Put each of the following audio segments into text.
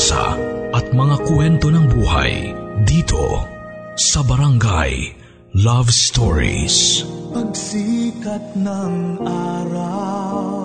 pag-asa at mga kwento ng buhay dito sa Barangay Love Stories. Pagsikat ng araw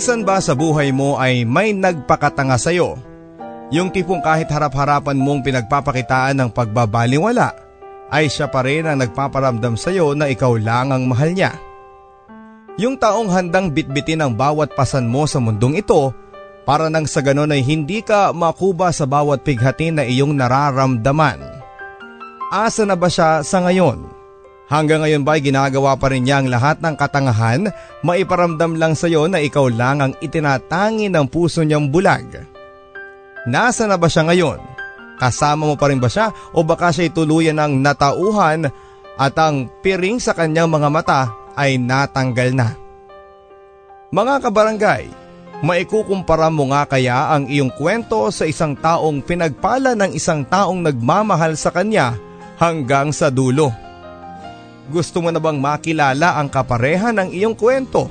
Minsan ba sa buhay mo ay may nagpakatanga sa'yo? Yung tipong kahit harap-harapan mong pinagpapakitaan ng pagbabaliwala, ay siya pa rin ang nagpaparamdam sa'yo na ikaw lang ang mahal niya. Yung taong handang bitbitin ang bawat pasan mo sa mundong ito para nang sa ganon ay hindi ka makuba sa bawat pighatin na iyong nararamdaman. Asa na ba siya sa ngayon? Hanggang ngayon ba ay ginagawa pa rin niya ang lahat ng katangahan, maiparamdam lang sa iyo na ikaw lang ang itinatangi ng puso niyang bulag? Nasa na ba siya ngayon? Kasama mo pa rin ba siya o baka siya'y tuluyan ng natauhan at ang piring sa kanyang mga mata ay natanggal na? Mga kabarangay, maikukumpara mo nga kaya ang iyong kwento sa isang taong pinagpala ng isang taong nagmamahal sa kanya hanggang sa dulo. Gusto mo na bang makilala ang kapareha ng iyong kwento?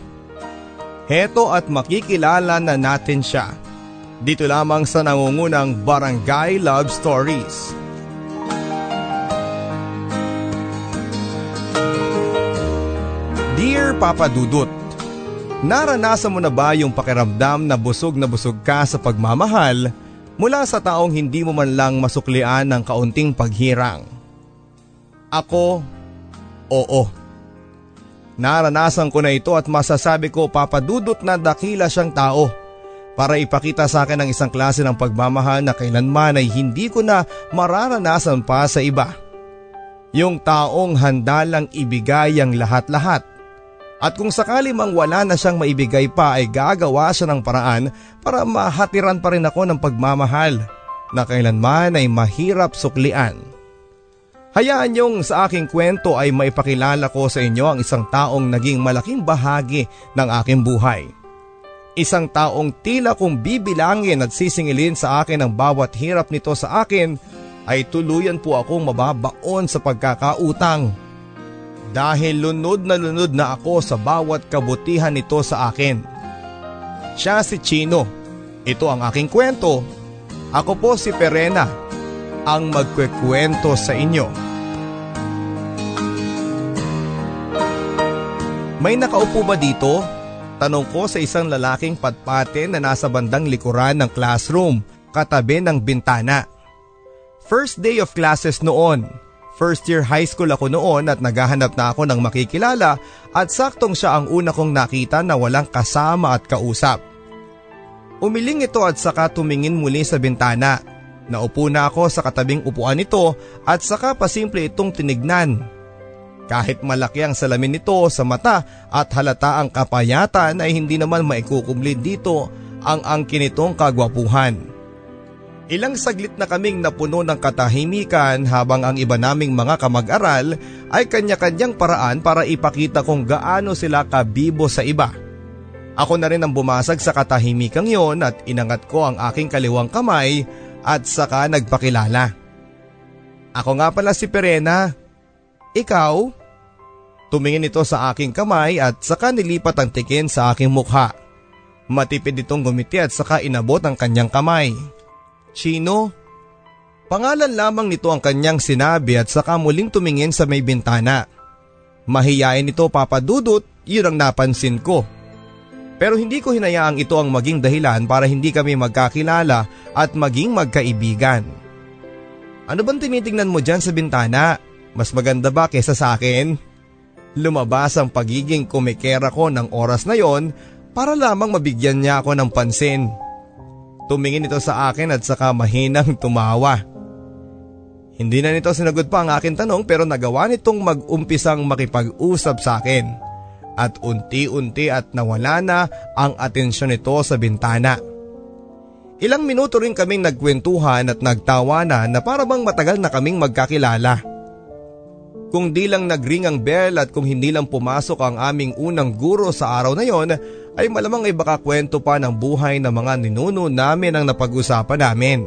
Heto at makikilala na natin siya. Dito lamang sa nangungunang Barangay Love Stories. Dear Papa Dudut, Naranasan mo na ba yung pakiramdam na busog na busog ka sa pagmamahal mula sa taong hindi mo man lang masuklian ng kaunting paghirang? Ako, oo. Naranasan ko na ito at masasabi ko papadudot na dakila siyang tao para ipakita sa akin ang isang klase ng pagmamahal na kailanman ay hindi ko na mararanasan pa sa iba. Yung taong handa lang ibigay ang lahat-lahat at kung sakali mang wala na siyang maibigay pa ay gagawa siya ng paraan para mahatiran pa rin ako ng pagmamahal na kailanman ay mahirap suklian. Hayaan niyong sa aking kwento ay maipakilala ko sa inyo ang isang taong naging malaking bahagi ng aking buhay. Isang taong tila kong bibilangin at sisingilin sa akin ang bawat hirap nito sa akin ay tuluyan po akong mababaon sa pagkakautang dahil lunod na lunod na ako sa bawat kabutihan nito sa akin. Siya si Chino. Ito ang aking kwento. Ako po si Perena, ang magkwekwento sa inyo. May nakaupo ba dito? Tanong ko sa isang lalaking patpate na nasa bandang likuran ng classroom, katabi ng bintana. First day of classes noon, First year high school ako noon at naghahanap na ako ng makikilala at saktong siya ang una kong nakita na walang kasama at kausap. Umiling ito at saka tumingin muli sa bintana. Naupo na ako sa katabing upuan nito at saka pasimple itong tinignan. Kahit malaki ang salamin nito sa mata at halata ang kapayatan ay hindi naman maikukumlid dito ang angkin nitong kagwapuhan. Ilang saglit na kaming napuno ng katahimikan habang ang iba naming mga kamag-aral ay kanya-kanyang paraan para ipakita kung gaano sila kabibo sa iba. Ako na rin ang bumasag sa katahimikang yon at inangat ko ang aking kaliwang kamay at saka nagpakilala. Ako nga pala si Perena. Ikaw? Tumingin ito sa aking kamay at saka nilipat ang tikin sa aking mukha. Matipid itong gumiti at saka inabot ang kanyang kamay. Chino? Pangalan lamang nito ang kanyang sinabi at saka muling tumingin sa may bintana. Mahiyain ito papadudot, yun ang napansin ko. Pero hindi ko hinayaang ito ang maging dahilan para hindi kami magkakilala at maging magkaibigan. Ano bang tinitingnan mo dyan sa bintana? Mas maganda ba kesa sa akin? Lumabas ang pagiging kumikera ko ng oras na yon para lamang mabigyan niya ako ng pansin. Tumingin ito sa akin at saka mahinang tumawa. Hindi na nito sinagot pa ang akin tanong pero nagawa nitong mag-umpisang makipag-usap sa akin. At unti-unti at nawala na ang atensyon nito sa bintana. Ilang minuto rin kaming nagkwentuhan at nagtawanan na para bang matagal na kaming magkakilala. Kung di lang nagring ang bell at kung hindi lang pumasok ang aming unang guro sa araw na yon, ay malamang ay baka kwento pa ng buhay ng mga ninuno namin ang napag-usapan namin.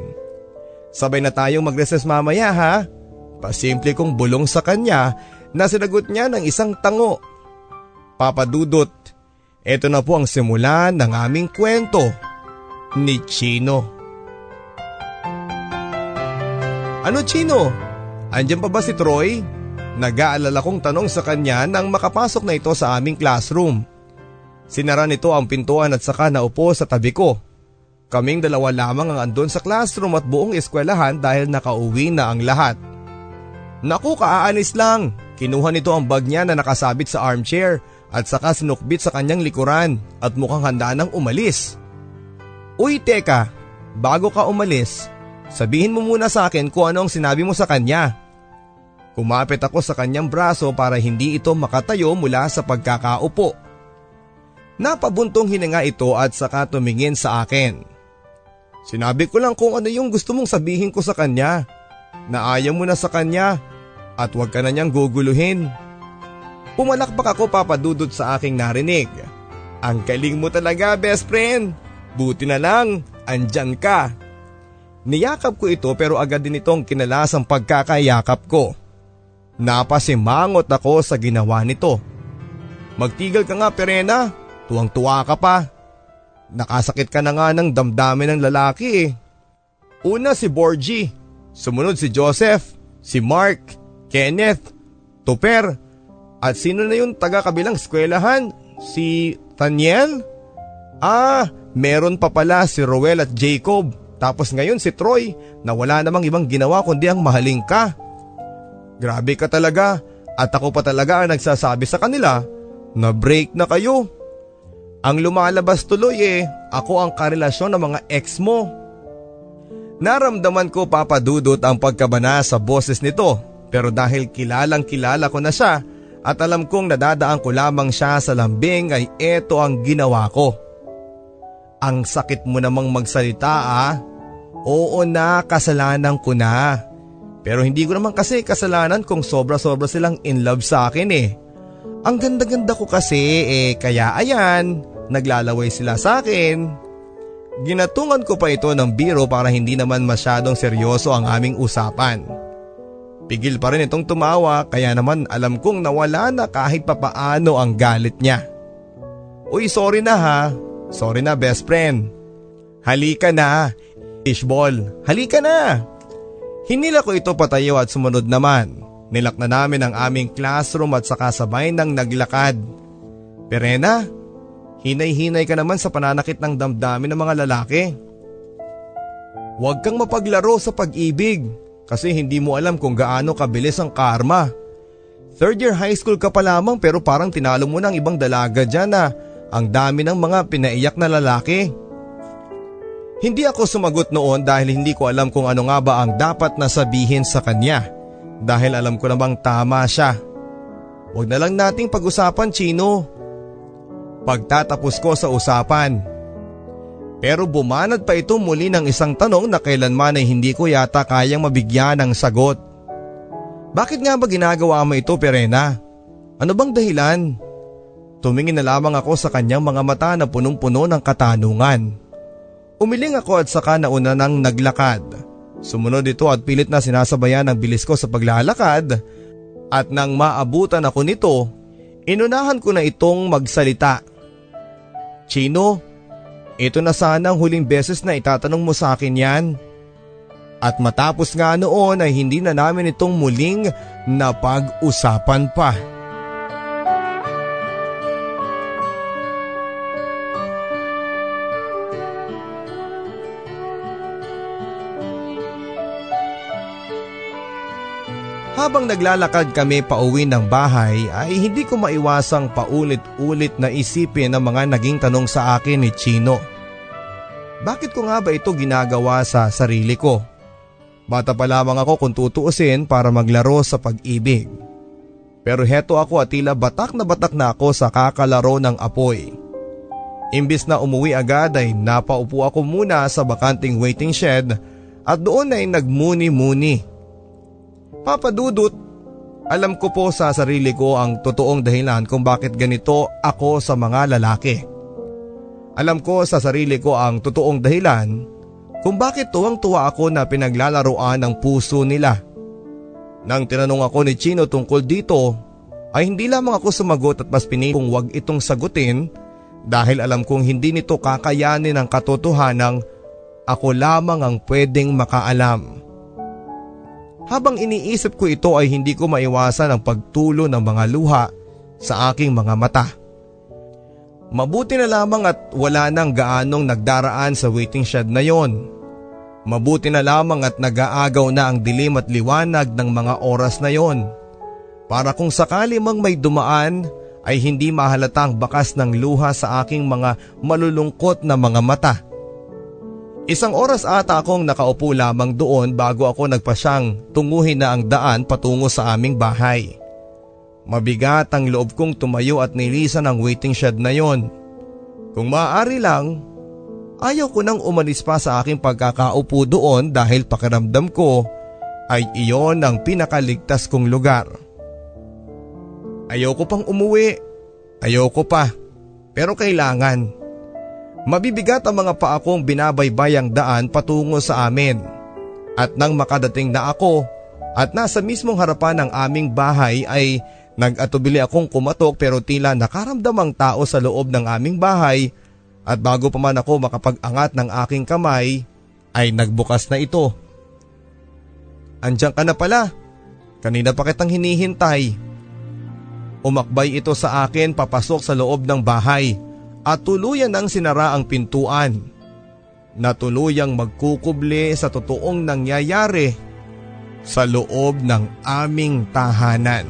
Sabay na tayong mag-recess mamaya ha. Pasimple kong bulong sa kanya na sinagot niya ng isang tango. Papadudot, ito na po ang simula ng aming kwento ni Chino. Ano Chino? Andiyan pa ba si Troy? Nag-aalala kong tanong sa kanya nang makapasok na ito sa aming classroom. Sinara nito ang pintuan at saka naupo sa tabi ko. Kaming dalawa lamang ang andon sa classroom at buong eskwelahan dahil nakauwi na ang lahat. Naku kaaanis lang, kinuha nito ang bag niya na nakasabit sa armchair at saka sinukbit sa kanyang likuran at mukhang handa nang umalis. Uy teka, bago ka umalis, sabihin mo muna sa akin kung ano ang sinabi mo sa kanya. Kumapit ako sa kanyang braso para hindi ito makatayo mula sa pagkakaupo. Napabuntong hininga ito at saka tumingin sa akin. Sinabi ko lang kung ano yung gusto mong sabihin ko sa kanya. Na ayaw mo na sa kanya at huwag ka na niyang guguluhin. Pumalakpak ako papadudod sa aking narinig. Ang galing mo talaga best friend. Buti na lang, andyan ka. Niyakap ko ito pero agad din itong kinalas ang pagkakayakap ko. Napasimangot ako sa ginawa nito. Magtigil ka nga Perena, tuwang-tuwa ka pa. Nakasakit ka na nga ng damdamin ng lalaki eh. Una si Borgie, sumunod si Joseph, si Mark, Kenneth, Tuper, At sino na yung taga kabilang eskwelahan? Si Taniel? Ah, meron pa pala si Roel at Jacob. Tapos ngayon si Troy na wala namang ibang ginawa kundi ang mahaling ka. Grabe ka talaga at ako pa talaga ang nagsasabi sa kanila na break na kayo. Ang lumalabas tuloy eh, ako ang karelasyon ng mga ex mo. Naramdaman ko papadudot ang pagkabana sa boses nito pero dahil kilalang kilala ko na siya at alam kong nadadaan ko lamang siya sa lambing ay eto ang ginawa ko. Ang sakit mo namang magsalita ah. Oo na, kasalanan ko na. Pero hindi ko naman kasi kasalanan kung sobra-sobra silang in love sa akin eh. Ang ganda-ganda ko kasi eh kaya ayan, naglalaway sila sa akin. Ginatungan ko pa ito ng biro para hindi naman masyadong seryoso ang aming usapan. Pigil pa rin itong tumawa kaya naman alam kong nawala na kahit papaano ang galit niya. Uy sorry na ha, sorry na best friend. Halika na, fishball, halika na. Hinila ko ito patayo at sumunod naman. Nilak na namin ang aming classroom at saka sabay ng naglakad. Perena, hinay-hinay ka naman sa pananakit ng damdamin ng mga lalaki. Huwag kang mapaglaro sa pag-ibig. Kasi hindi mo alam kung gaano kabilis ang karma. Third year high school ka pa lamang pero parang tinalo mo ng ibang dalaga dyan na ang dami ng mga pinaiyak na lalaki. Hindi ako sumagot noon dahil hindi ko alam kung ano nga ba ang dapat na sabihin sa kanya. Dahil alam ko namang tama siya. Huwag na lang nating pag-usapan Chino. Pagtatapos ko sa usapan, pero bumanad pa ito muli ng isang tanong na kailanman ay hindi ko yata kayang mabigyan ng sagot. Bakit nga ba ginagawa mo ito Perena? Ano bang dahilan? Tumingin na lamang ako sa kanyang mga mata na punong-puno ng katanungan. Umiling ako at saka nauna nang naglakad. Sumunod ito at pilit na sinasabayan ang bilis ko sa paglalakad at nang maabutan ako nito, inunahan ko na itong magsalita. Chino, ito na sana ang huling beses na itatanong mo sa akin yan. At matapos nga noon ay hindi na namin itong muling napag-usapan pa. Habang naglalakad kami pauwi ng bahay ay hindi ko maiwasang paulit-ulit na isipin ang mga naging tanong sa akin ni Chino. Bakit ko nga ba ito ginagawa sa sarili ko? Bata pa lamang ako kung tutuusin para maglaro sa pag-ibig. Pero heto ako at tila batak na batak na ako sa kakalaro ng apoy. Imbis na umuwi agad ay napaupo ako muna sa bakanting waiting shed at doon ay nagmuni-muni. Papadudot, alam ko po sa sarili ko ang totoong dahilan kung bakit ganito ako sa mga lalaki. Alam ko sa sarili ko ang totoong dahilan kung bakit tuwang-tuwa ako na pinaglalaroan ng puso nila. Nang tinanong ako ni Chino tungkol dito, ay hindi lamang ako sumagot at mas pinili kong wag itong sagutin dahil alam kong hindi nito kakayanin ang katotohanang ako lamang ang pwedeng makaalam. Habang iniisip ko ito ay hindi ko maiwasan ang pagtulo ng mga luha sa aking mga mata. Mabuti na lamang at wala nang gaanong nagdaraan sa waiting shed na yon. Mabuti na lamang at nag-aagaw na ang dilim at liwanag ng mga oras na yon. Para kung sakali mang may dumaan ay hindi mahalatang bakas ng luha sa aking mga malulungkot na mga mata. Isang oras ata akong nakaupo lamang doon bago ako nagpasyang tunguhin na ang daan patungo sa aming bahay. Mabigat ang loob kong tumayo at nilisan ang waiting shed na yon. Kung maaari lang, ayaw ko nang umalis pa sa aking pagkakaupo doon dahil pakiramdam ko ay iyon ang pinakaligtas kong lugar. Ayaw ko pang umuwi, ayaw ko pa, pero kailangan. Mabibigat ang mga paa kong binabaybayang daan patungo sa amin. At nang makadating na ako at nasa mismong harapan ng aming bahay ay nag-atubili akong kumatok pero tila nakaramdam ang tao sa loob ng aming bahay at bago pa man ako makapag-angat ng aking kamay ay nagbukas na ito. Andiyan ka na pala. Kanina pa kitang hinihintay. Umakbay ito sa akin papasok sa loob ng bahay at tuluyan ang sinara ang pintuan. Natuluyang magkukubli sa totoong nangyayari sa loob ng aming tahanan.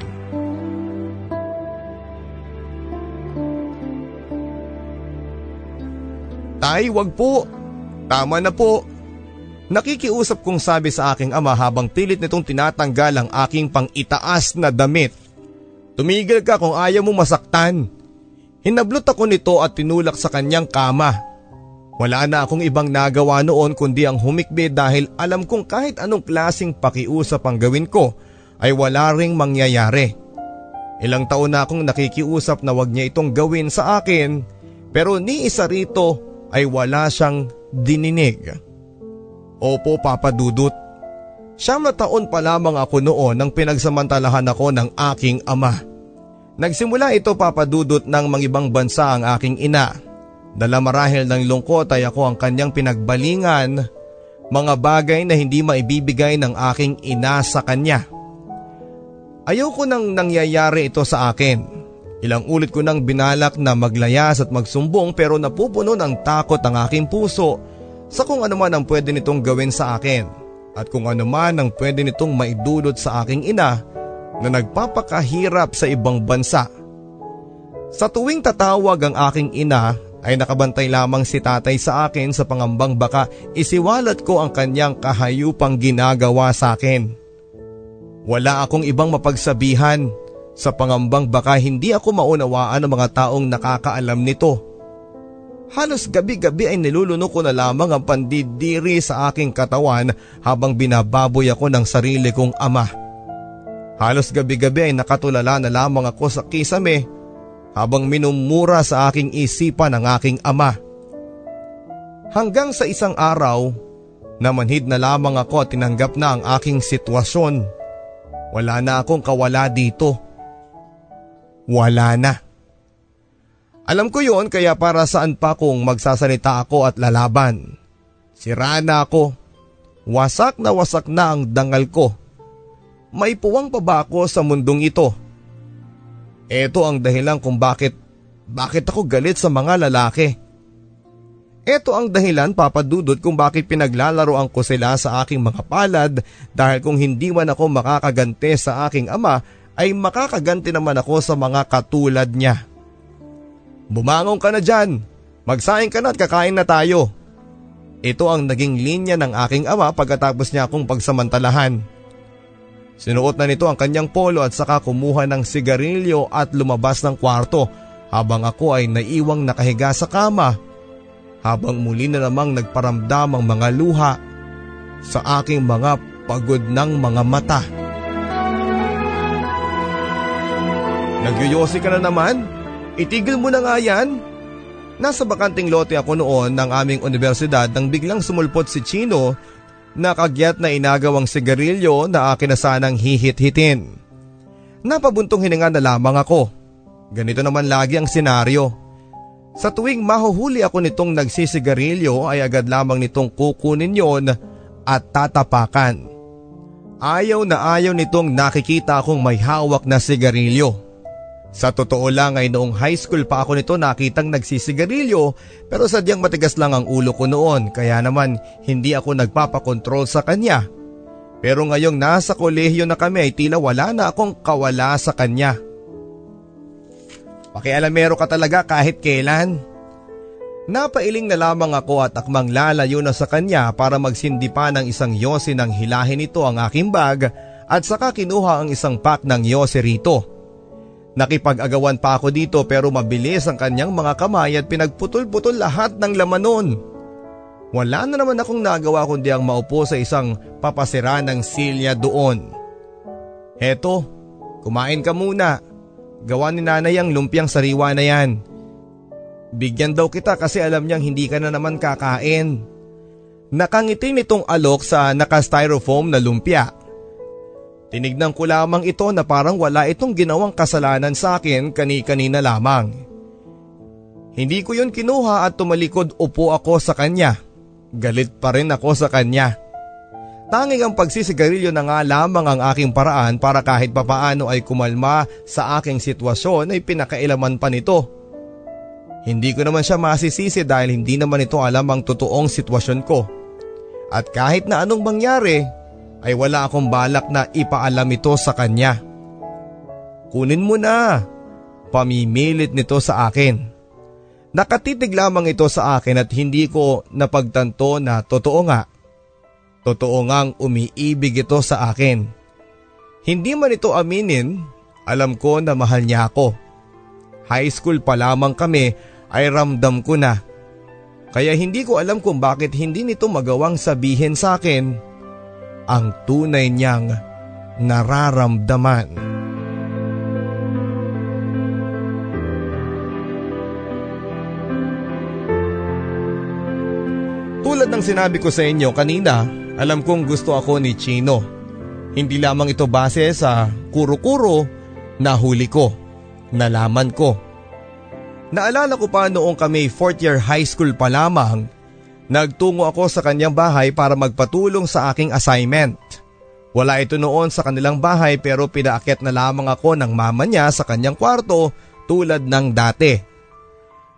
Tay, wag po. Tama na po. Nakikiusap kong sabi sa aking ama habang pilit nitong tinatanggal ang aking pang-itaas na damit. Tumigil ka kung ayaw mo masaktan. Hinablot ako nito at tinulak sa kanyang kama. Wala na akong ibang nagawa noon kundi ang humikbi dahil alam kong kahit anong klasing pakiusap ang gawin ko ay wala ring mangyayari. Ilang taon na akong nakikiusap na wag niya itong gawin sa akin pero ni isa rito ay wala siyang dininig. Opo Papa Dudut, siyam na taon pa lamang ako noon nang pinagsamantalahan ako ng aking ama. Nagsimula ito Papa Dudut ng mangibang bansa ang aking ina. Dala marahil ng lungkot ay ako ang kanyang pinagbalingan, mga bagay na hindi maibibigay ng aking ina sa kanya. Ayaw ko nang nangyayari ito sa akin. Ilang ulit ko nang binalak na maglayas at magsumbong pero napupuno ng takot ang aking puso sa kung ano man ang pwede nitong gawin sa akin at kung ano man ang pwede nitong maidulot sa aking ina na nagpapakahirap sa ibang bansa. Sa tuwing tatawag ang aking ina ay nakabantay lamang si tatay sa akin sa pangambang baka isiwalat ko ang kanyang kahayupang ginagawa sa akin. Wala akong ibang mapagsabihan sa pangambang baka hindi ako maunawaan ng mga taong nakakaalam nito. Halos gabi-gabi ay nilulunok ko na lamang ang pandidiri sa aking katawan habang binababoy ako ng sarili kong ama. Halos gabi-gabi ay nakatulala na lamang ako sa kisame habang minumura sa aking isipan ang aking ama. Hanggang sa isang araw, namanhid na lamang ako at tinanggap na ang aking sitwasyon. Wala na akong kawala dito wala na. Alam ko yon kaya para saan pa kung magsasalita ako at lalaban. Sira na ako. Wasak na wasak na ang dangal ko. May puwang pa ba ako sa mundong ito? Ito ang dahilan kung bakit, bakit ako galit sa mga lalaki. Ito ang dahilan papadudod kung bakit pinaglalaroan ko sila sa aking mga palad dahil kung hindi man ako makakagante sa aking ama ay makakaganti naman ako sa mga katulad niya. Bumangon ka na dyan, magsaing ka na at kakain na tayo. Ito ang naging linya ng aking ama pagkatapos niya akong pagsamantalahan. Sinuot na nito ang kanyang polo at saka kumuha ng sigarilyo at lumabas ng kwarto habang ako ay naiwang nakahiga sa kama habang muli na namang nagparamdam ang mga luha sa aking mga pagod ng mga mata. Nagyoyosi ka na naman? Itigil mo na nga yan. Nasa bakanting lote ako noon ng aming universidad nang biglang sumulpot si Chino na kagyat na inagawang sigarilyo na akin na sanang hihit-hitin. Napabuntong hininga na lamang ako. Ganito naman lagi ang senaryo. Sa tuwing mahuhuli ako nitong nagsisigarilyo ay agad lamang nitong kukunin yon at tatapakan. Ayaw na ayaw nitong nakikita akong may hawak na sigarilyo. Sa totoo lang ay noong high school pa ako nito nakitang nagsisigarilyo pero sadyang matigas lang ang ulo ko noon kaya naman hindi ako nagpapakontrol sa kanya. Pero ngayong nasa kolehiyo na kami ay tila wala na akong kawala sa kanya. Pakialamero ka talaga kahit kailan. Napailing na lamang ako at akmang lalayo na sa kanya para magsindi pa ng isang yose ng hilahin nito ang aking bag at saka kinuha ang isang pack ng yose rito. Nakipag-agawan pa ako dito pero mabilis ang kanyang mga kamay at pinagputol-putol lahat ng laman noon. Wala na naman akong nagawa kundi ang maupo sa isang papasira ng silya doon. Heto, kumain ka muna. Gawa ni nanay ang lumpiang sariwa na yan. Bigyan daw kita kasi alam niyang hindi ka na naman kakain. Nakangiti nitong alok sa naka-styrofoam na lumpia. Tinignan ko lamang ito na parang wala itong ginawang kasalanan sa akin kani-kanina lamang. Hindi ko yun kinuha at tumalikod upo ako sa kanya. Galit pa rin ako sa kanya. Tanging ang pagsisigarilyo na nga lamang ang aking paraan para kahit papaano ay kumalma sa aking sitwasyon ay pinakailaman pa nito. Hindi ko naman siya masisisi dahil hindi naman ito alam ang totoong sitwasyon ko. At kahit na anong mangyari ay wala akong balak na ipaalam ito sa kanya. Kunin mo na. Pamimilit nito sa akin. Nakatitig lamang ito sa akin at hindi ko napagtanto na totoo nga Totoo ngang umiibig ito sa akin. Hindi man ito aminin, alam ko na mahal niya ako. High school pa lamang kami ay ramdam ko na. Kaya hindi ko alam kung bakit hindi nito magawang sabihin sa akin ang tunay niyang nararamdaman. Tulad ng sinabi ko sa inyo kanina, alam kong gusto ako ni Chino. Hindi lamang ito base sa kuro-kuro na huli ko, nalaman ko. Naalala ko pa noong kami 4th year high school pa lamang, nagtungo ako sa kanyang bahay para magpatulong sa aking assignment. Wala ito noon sa kanilang bahay pero pinaakyat na lamang ako ng mama niya sa kanyang kwarto tulad ng dati.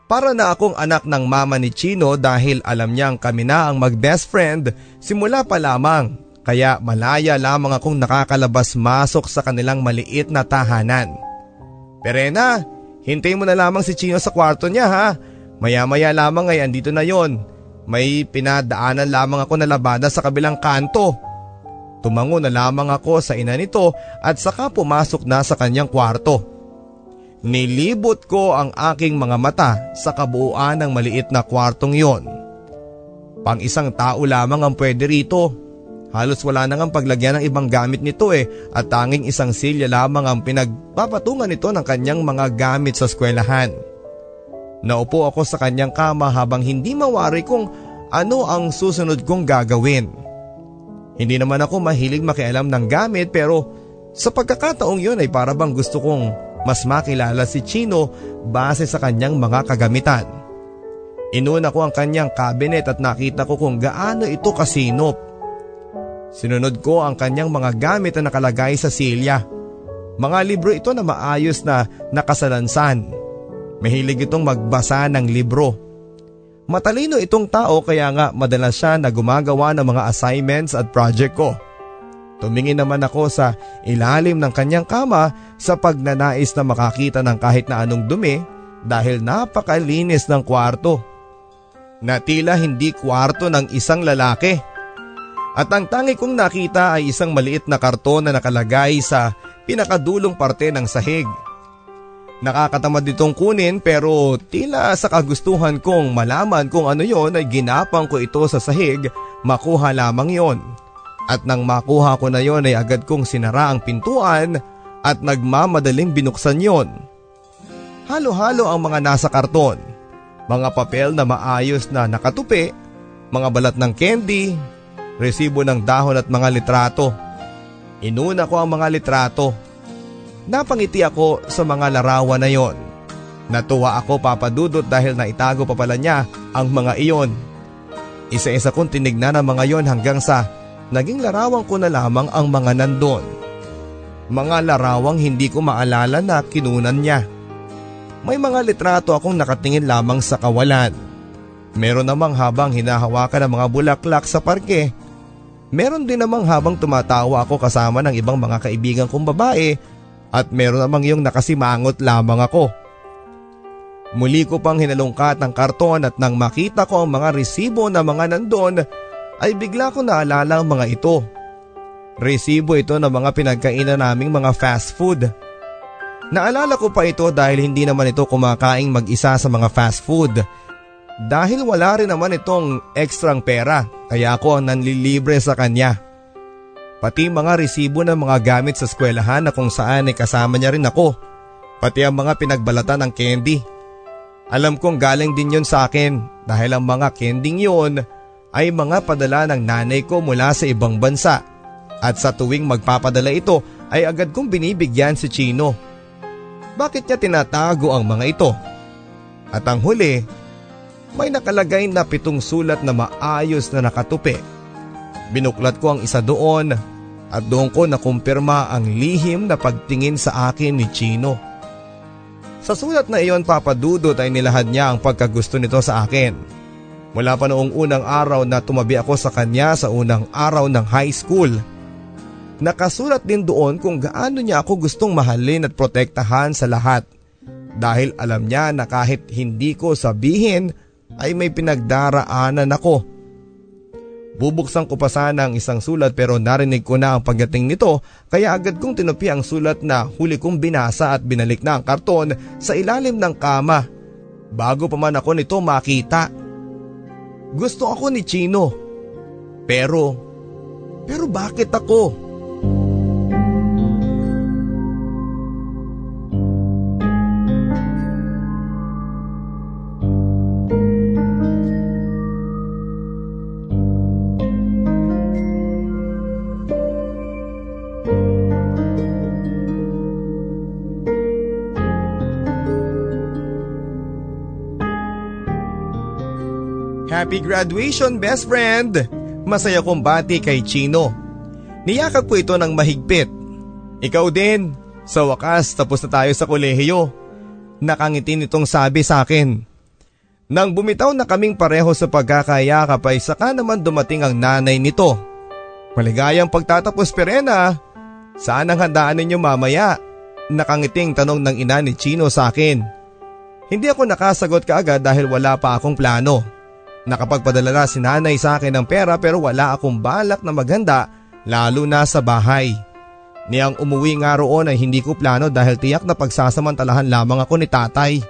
Para na akong anak ng mama ni Chino dahil alam niyang kami na ang mag-best friend simula pa lamang. Kaya malaya lamang akong nakakalabas masok sa kanilang maliit na tahanan. Perena, hintayin mo na lamang si Chino sa kwarto niya ha. Maya-maya lamang ay andito na yon. May pinadaanan lamang ako na labada sa kabilang kanto. Tumango na lamang ako sa ina nito at saka pumasok na sa kanyang kwarto. Nilibot ko ang aking mga mata sa kabuuan ng maliit na kwartong yon. Pang isang tao lamang ang pwede rito. Halos wala nang ang paglagyan ng ibang gamit nito eh at tanging isang silya lamang ang pinagpapatungan nito ng kanyang mga gamit sa eskwelahan. Naupo ako sa kanyang kama habang hindi mawari kung ano ang susunod kong gagawin. Hindi naman ako mahilig makialam ng gamit pero sa pagkakataong yun ay para bang gusto kong mas makilala si Chino base sa kanyang mga kagamitan. Inuna ko ang kanyang cabinet at nakita ko kung gaano ito kasinop. Sinunod ko ang kanyang mga gamit na nakalagay sa silya. Mga libro ito na maayos na nakasalansan. Mahilig itong magbasa ng libro. Matalino itong tao kaya nga madalas siya na gumagawa ng mga assignments at project ko. Tumingin naman ako sa ilalim ng kanyang kama sa pagnanais na makakita ng kahit na anong dumi dahil napakalinis ng kwarto. Na tila hindi kwarto ng isang lalaki. At ang tangi kong nakita ay isang maliit na karton na nakalagay sa pinakadulong parte ng sahig. Nakakatamad itong kunin pero tila sa kagustuhan kong malaman kung ano yon ay ginapang ko ito sa sahig makuha lamang yon. At nang makuha ko na yon ay agad kong sinara ang pintuan at nagmamadaling binuksan yon. Halo-halo ang mga nasa karton. Mga papel na maayos na nakatupi, mga balat ng candy, resibo ng dahon at mga litrato. Inuna ko ang mga litrato. Napangiti ako sa mga larawan na yon. Natuwa ako papadudot dahil naitago pa pala niya ang mga iyon. Isa-isa kong tinignan ang mga yon hanggang sa naging larawan ko na lamang ang mga nandon. Mga larawang hindi ko maalala na kinunan niya. May mga litrato akong nakatingin lamang sa kawalan. Meron namang habang hinahawakan ng mga bulaklak sa parke. Meron din namang habang tumatawa ako kasama ng ibang mga kaibigan kong babae at meron namang yung nakasimangot lamang ako. Muli ko pang hinalungkat ang karton at nang makita ko ang mga resibo na mga nandon ay bigla ko naalala ang mga ito. Resibo ito ng mga pinagkainan naming mga fast food. Naalala ko pa ito dahil hindi naman ito kumakaing mag-isa sa mga fast food. Dahil wala rin naman itong ekstrang pera kaya ako ang nanlilibre sa kanya. Pati mga resibo ng mga gamit sa eskwelahan na kung saan ay kasama niya rin ako. Pati ang mga pinagbalatan ng candy. Alam kong galing din yon sa akin dahil ang mga kending yon ay mga padala ng nanay ko mula sa ibang bansa at sa tuwing magpapadala ito ay agad kong binibigyan si Chino. Bakit niya tinatago ang mga ito? At ang huli, may nakalagay na pitong sulat na maayos na nakatupi. Binuklat ko ang isa doon at doon ko nakumpirma ang lihim na pagtingin sa akin ni Chino. Sa sulat na iyon papadudot ay nilahad niya ang pagkagusto nito sa akin. Mula pa noong unang araw na tumabi ako sa kanya sa unang araw ng high school. Nakasulat din doon kung gaano niya ako gustong mahalin at protektahan sa lahat. Dahil alam niya na kahit hindi ko sabihin ay may pinagdaraanan ako. Bubuksan ko pa sana ang isang sulat pero narinig ko na ang pagdating nito kaya agad kong tinupi ang sulat na huli kong binasa at binalik na ang karton sa ilalim ng kama. Bago pa man ako nito makita. Gusto ako ni Chino. Pero, pero bakit ako? Happy graduation best friend! Masaya kong bati kay Chino. Niyakap ko ito ng mahigpit. Ikaw din, sa wakas tapos na tayo sa kolehiyo. Nakangiti nitong sabi sa akin. Nang bumitaw na kaming pareho sa pagkakayakap ay saka naman dumating ang nanay nito. Maligayang pagtatapos perena. Saan ang handaan ninyo mamaya? Nakangiting tanong ng ina ni Chino sa akin. Hindi ako nakasagot kaagad dahil wala pa akong plano. Nakapagpadala na si nanay sa akin ng pera pero wala akong balak na maghanda lalo na sa bahay. Niyang umuwi nga roon ay hindi ko plano dahil tiyak na pagsasamantalahan lamang ako ni tatay.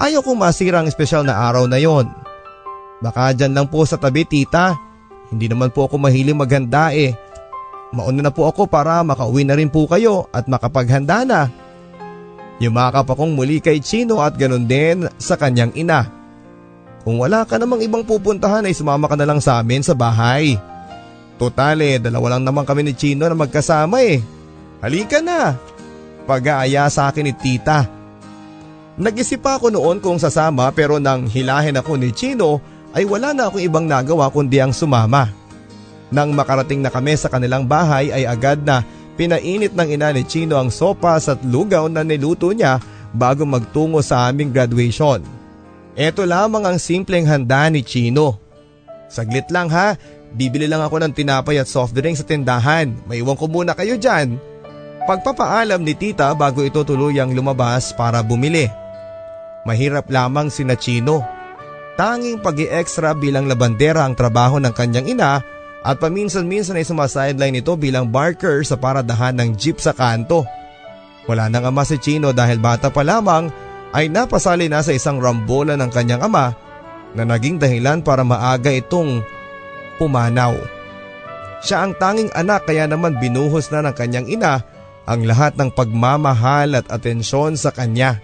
Ayaw kong masira ang espesyal na araw na yon. Baka dyan lang po sa tabi tita. Hindi naman po ako mahiling maghanda eh. Mauna na po ako para makauwi na rin po kayo at makapaghanda na. Yumakap akong muli kay Chino at ganun din sa kanyang ina. Kung wala ka namang ibang pupuntahan ay sumama ka na lang sa amin sa bahay. Total eh, dalawa lang naman kami ni Chino na magkasama eh. Halika na. Pag-aaya sa akin ni tita. Nag-isip ako noon kung sasama pero nang hilahin ako ni Chino ay wala na akong ibang nagawa kundi ang sumama. Nang makarating na kami sa kanilang bahay ay agad na pinainit ng ina ni Chino ang sopas at lugaw na niluto niya bago magtungo sa aming graduation. Ito lamang ang simpleng handa ni Chino. Saglit lang ha, bibili lang ako ng tinapay at soft drink sa tindahan. Maiwan ko muna kayo dyan. Pagpapaalam ni tita bago ito tuluyang lumabas para bumili. Mahirap lamang si na Chino. Tanging pag extra bilang labandera ang trabaho ng kanyang ina at paminsan-minsan ay sumasideline ito bilang barker sa paradahan ng jeep sa kanto. Wala nang ama si Chino dahil bata pa lamang ay napasali na sa isang rambola ng kanyang ama na naging dahilan para maaga itong pumanaw. Siya ang tanging anak kaya naman binuhos na ng kanyang ina ang lahat ng pagmamahal at atensyon sa kanya.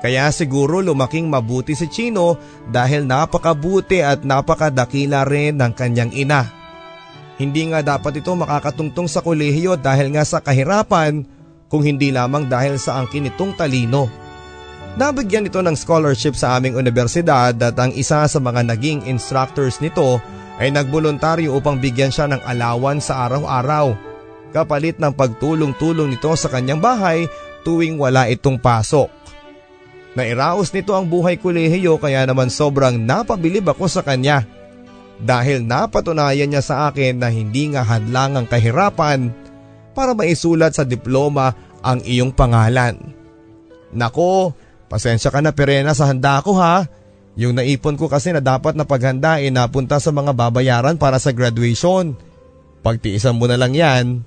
Kaya siguro lumaking mabuti si Chino dahil napakabuti at napakadakila rin ng kanyang ina. Hindi nga dapat ito makakatungtong sa kolehiyo dahil nga sa kahirapan kung hindi lamang dahil sa angkin nitong talino. Nabigyan ito ng scholarship sa aming universidad at ang isa sa mga naging instructors nito ay nagboluntaryo upang bigyan siya ng alawan sa araw-araw. Kapalit ng pagtulong-tulong nito sa kanyang bahay tuwing wala itong pasok. Nairaos nito ang buhay kolehiyo kaya naman sobrang napabilib ako sa kanya. Dahil napatunayan niya sa akin na hindi nga hadlang ang kahirapan para maisulat sa diploma ang iyong pangalan. Nako, Pasensya ka na Perena sa handa ko ha. Yung naipon ko kasi na dapat na paghanda ay napunta sa mga babayaran para sa graduation. Pagtiisan mo na lang yan.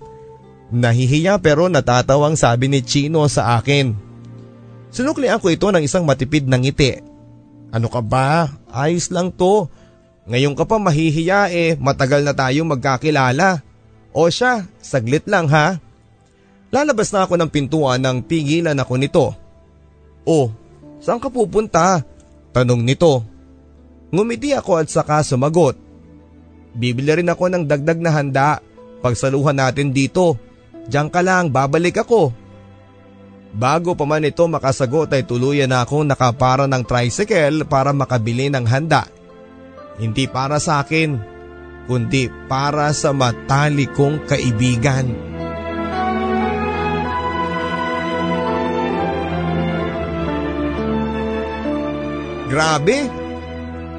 Nahihiya pero natatawang sabi ni Chino sa akin. Sinuklian ko ito ng isang matipid na ngiti. Ano ka ba? Ayos lang to. Ngayon ka pa mahihiya eh, matagal na tayong magkakilala. O siya, saglit lang ha. Lalabas na ako ng pintuan nang pigilan ako nito. Oh, saan ka pupunta? Tanong nito. Ngumiti ako at saka sumagot. Bibili rin ako ng dagdag na handa. Pagsaluhan natin dito. Diyan ka lang, babalik ako. Bago pa man ito makasagot ay tuluyan na akong nakapara ng tricycle para makabili ng handa. Hindi para sa akin. kundi para sa matali kong kaibigan. Grabe!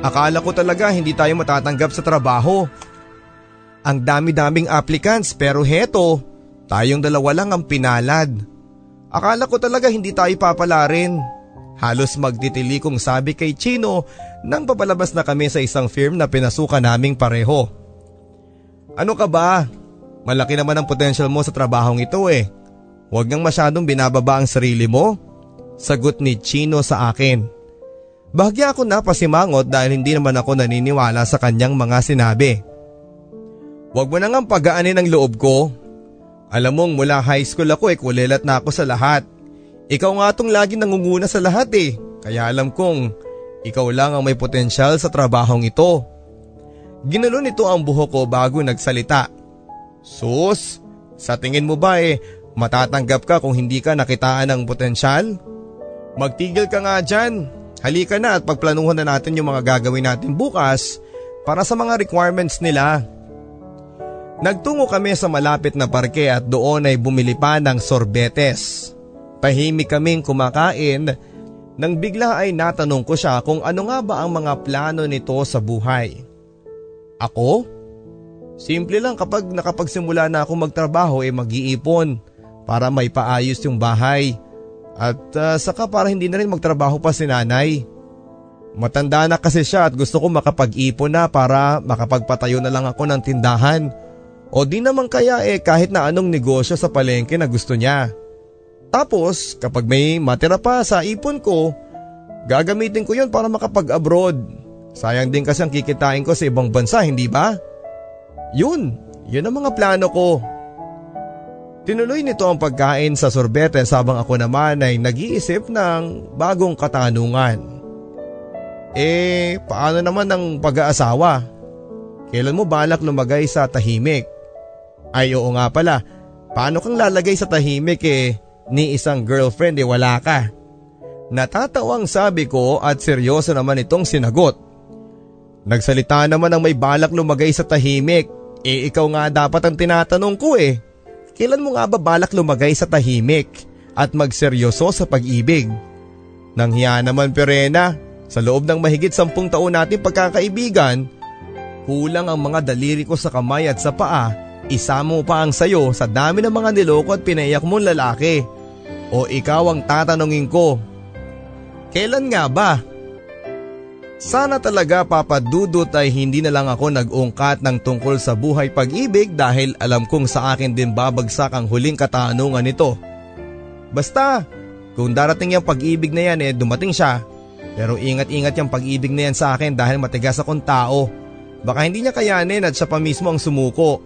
Akala ko talaga hindi tayo matatanggap sa trabaho. Ang dami-daming applicants pero heto, tayong dalawa lang ang pinalad. Akala ko talaga hindi tayo papalarin. Halos magtitili kong sabi kay Chino nang papalabas na kami sa isang firm na pinasukan naming pareho. Ano ka ba? Malaki naman ang potential mo sa trabahong ito eh. Huwag nang masyadong binababa ang sarili mo. Sagot ni Chino sa akin. Bahagya ako na pasimangot dahil hindi naman ako naniniwala sa kanyang mga sinabi. Huwag mo nang pagaanin ang loob ko. Alam mong mula high school ako eh kulilat na ako sa lahat. Ikaw nga tong lagi nangunguna sa lahat eh. Kaya alam kong ikaw lang ang may potensyal sa trabahong ito. Ginalo nito ang buhok ko bago nagsalita. Sus, sa tingin mo ba eh matatanggap ka kung hindi ka nakitaan ng potensyal? Magtigil ka nga dyan. Halika na at pagplanuhan na natin yung mga gagawin natin bukas para sa mga requirements nila. Nagtungo kami sa malapit na parke at doon ay bumili pa ng sorbetes. Tahimik kaming kumakain nang bigla ay natanong ko siya kung ano nga ba ang mga plano nito sa buhay. Ako? Simple lang kapag nakapagsimula na ako magtrabaho ay eh mag-iipon para may paayos yung bahay at uh, saka para hindi na rin magtrabaho pa si nanay. Matanda na kasi siya at gusto ko makapag-ipon na para makapagpatayo na lang ako ng tindahan. O di naman kaya eh kahit na anong negosyo sa palengke na gusto niya. Tapos kapag may matira pa sa ipon ko, gagamitin ko yon para makapag-abroad. Sayang din kasi ang kikitain ko sa ibang bansa, hindi ba? Yun, yun ang mga plano ko. Tinuloy nito ang pagkain sa sorbetes habang ako naman ay nag-iisip ng bagong katanungan. Eh, paano naman ang pag-aasawa? Kailan mo balak lumagay sa tahimik? Ay oo nga pala, paano kang lalagay sa tahimik eh ni isang girlfriend eh wala ka? Natatawang sabi ko at seryoso naman itong sinagot. Nagsalita naman ang may balak lumagay sa tahimik, eh ikaw nga dapat ang tinatanong ko eh. Kailan mo nga ba balak lumagay sa tahimik at magseryoso sa pag-ibig? Nanghiya naman Perena, sa loob ng mahigit sampung taon natin pagkakaibigan, kulang ang mga daliri ko sa kamay at sa paa, isa mo pa ang sayo sa dami ng mga niloko at pinaiyak mong lalaki. O ikaw ang tatanungin ko, kailan nga ba? Sana talaga papadudot ay hindi na lang ako nag-ungkat ng tungkol sa buhay pag-ibig dahil alam kong sa akin din babagsak ang huling katanungan nito. Basta, kung darating yung pag-ibig na yan eh dumating siya. Pero ingat-ingat yung pag-ibig na yan sa akin dahil matigas akong tao. Baka hindi niya kayanin at siya pa mismo ang sumuko.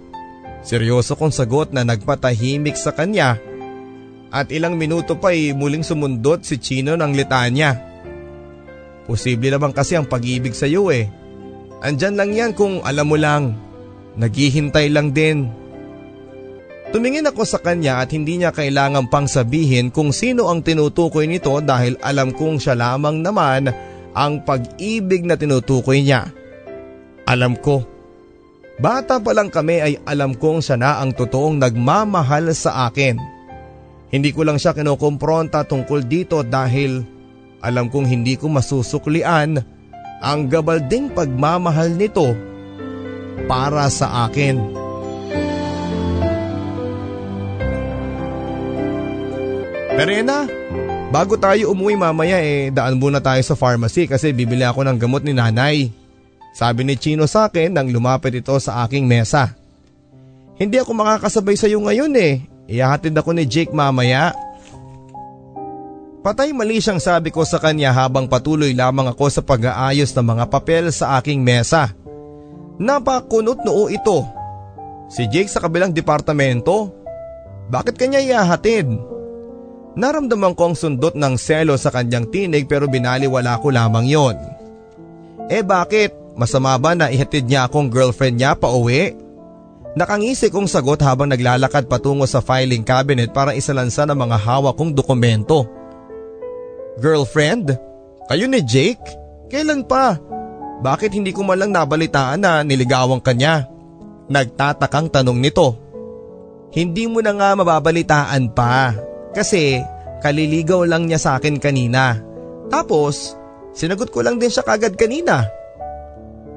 Seryoso kong sagot na nagpatahimik sa kanya. At ilang minuto pa ay muling sumundot si Chino ng litanya. Posible naman kasi ang pag-ibig sa iyo eh. Andyan lang yan kung alam mo lang. Naghihintay lang din. Tumingin ako sa kanya at hindi niya kailangan pang sabihin kung sino ang tinutukoy nito dahil alam kong siya lamang naman ang pag-ibig na tinutukoy niya. Alam ko. Bata pa lang kami ay alam kong siya na ang totoong nagmamahal sa akin. Hindi ko lang siya kinokompronta tungkol dito dahil alam kong hindi ko masusuklian ang gabalding pagmamahal nito para sa akin. Perena, bago tayo umuwi mamaya eh daan muna tayo sa pharmacy kasi bibili ako ng gamot ni nanay. Sabi ni Chino sa akin nang lumapit ito sa aking mesa. Hindi ako makakasabay sa iyo ngayon eh. Ihahatid ako ni Jake mamaya. Patay mali siyang sabi ko sa kanya habang patuloy lamang ako sa pag-aayos ng mga papel sa aking mesa. Napakunot noo ito. Si Jake sa kabilang departamento? Bakit kanya ihahatid? Naramdaman ko ang sundot ng selo sa kanyang tinig pero binaliwala ko lamang yon. Eh bakit? Masama ba na ihatid niya akong girlfriend niya pa uwi? Nakangisi kong sagot habang naglalakad patungo sa filing cabinet para isalansa ng mga hawak kong dokumento. Girlfriend? Kayo ni Jake? Kailan pa? Bakit hindi ko man lang nabalitaan na niligawan kanya? Nagtatakang tanong nito. Hindi mo na nga mababalitaan pa kasi kaliligaw lang niya sa akin kanina. Tapos sinagot ko lang din siya kagad kanina.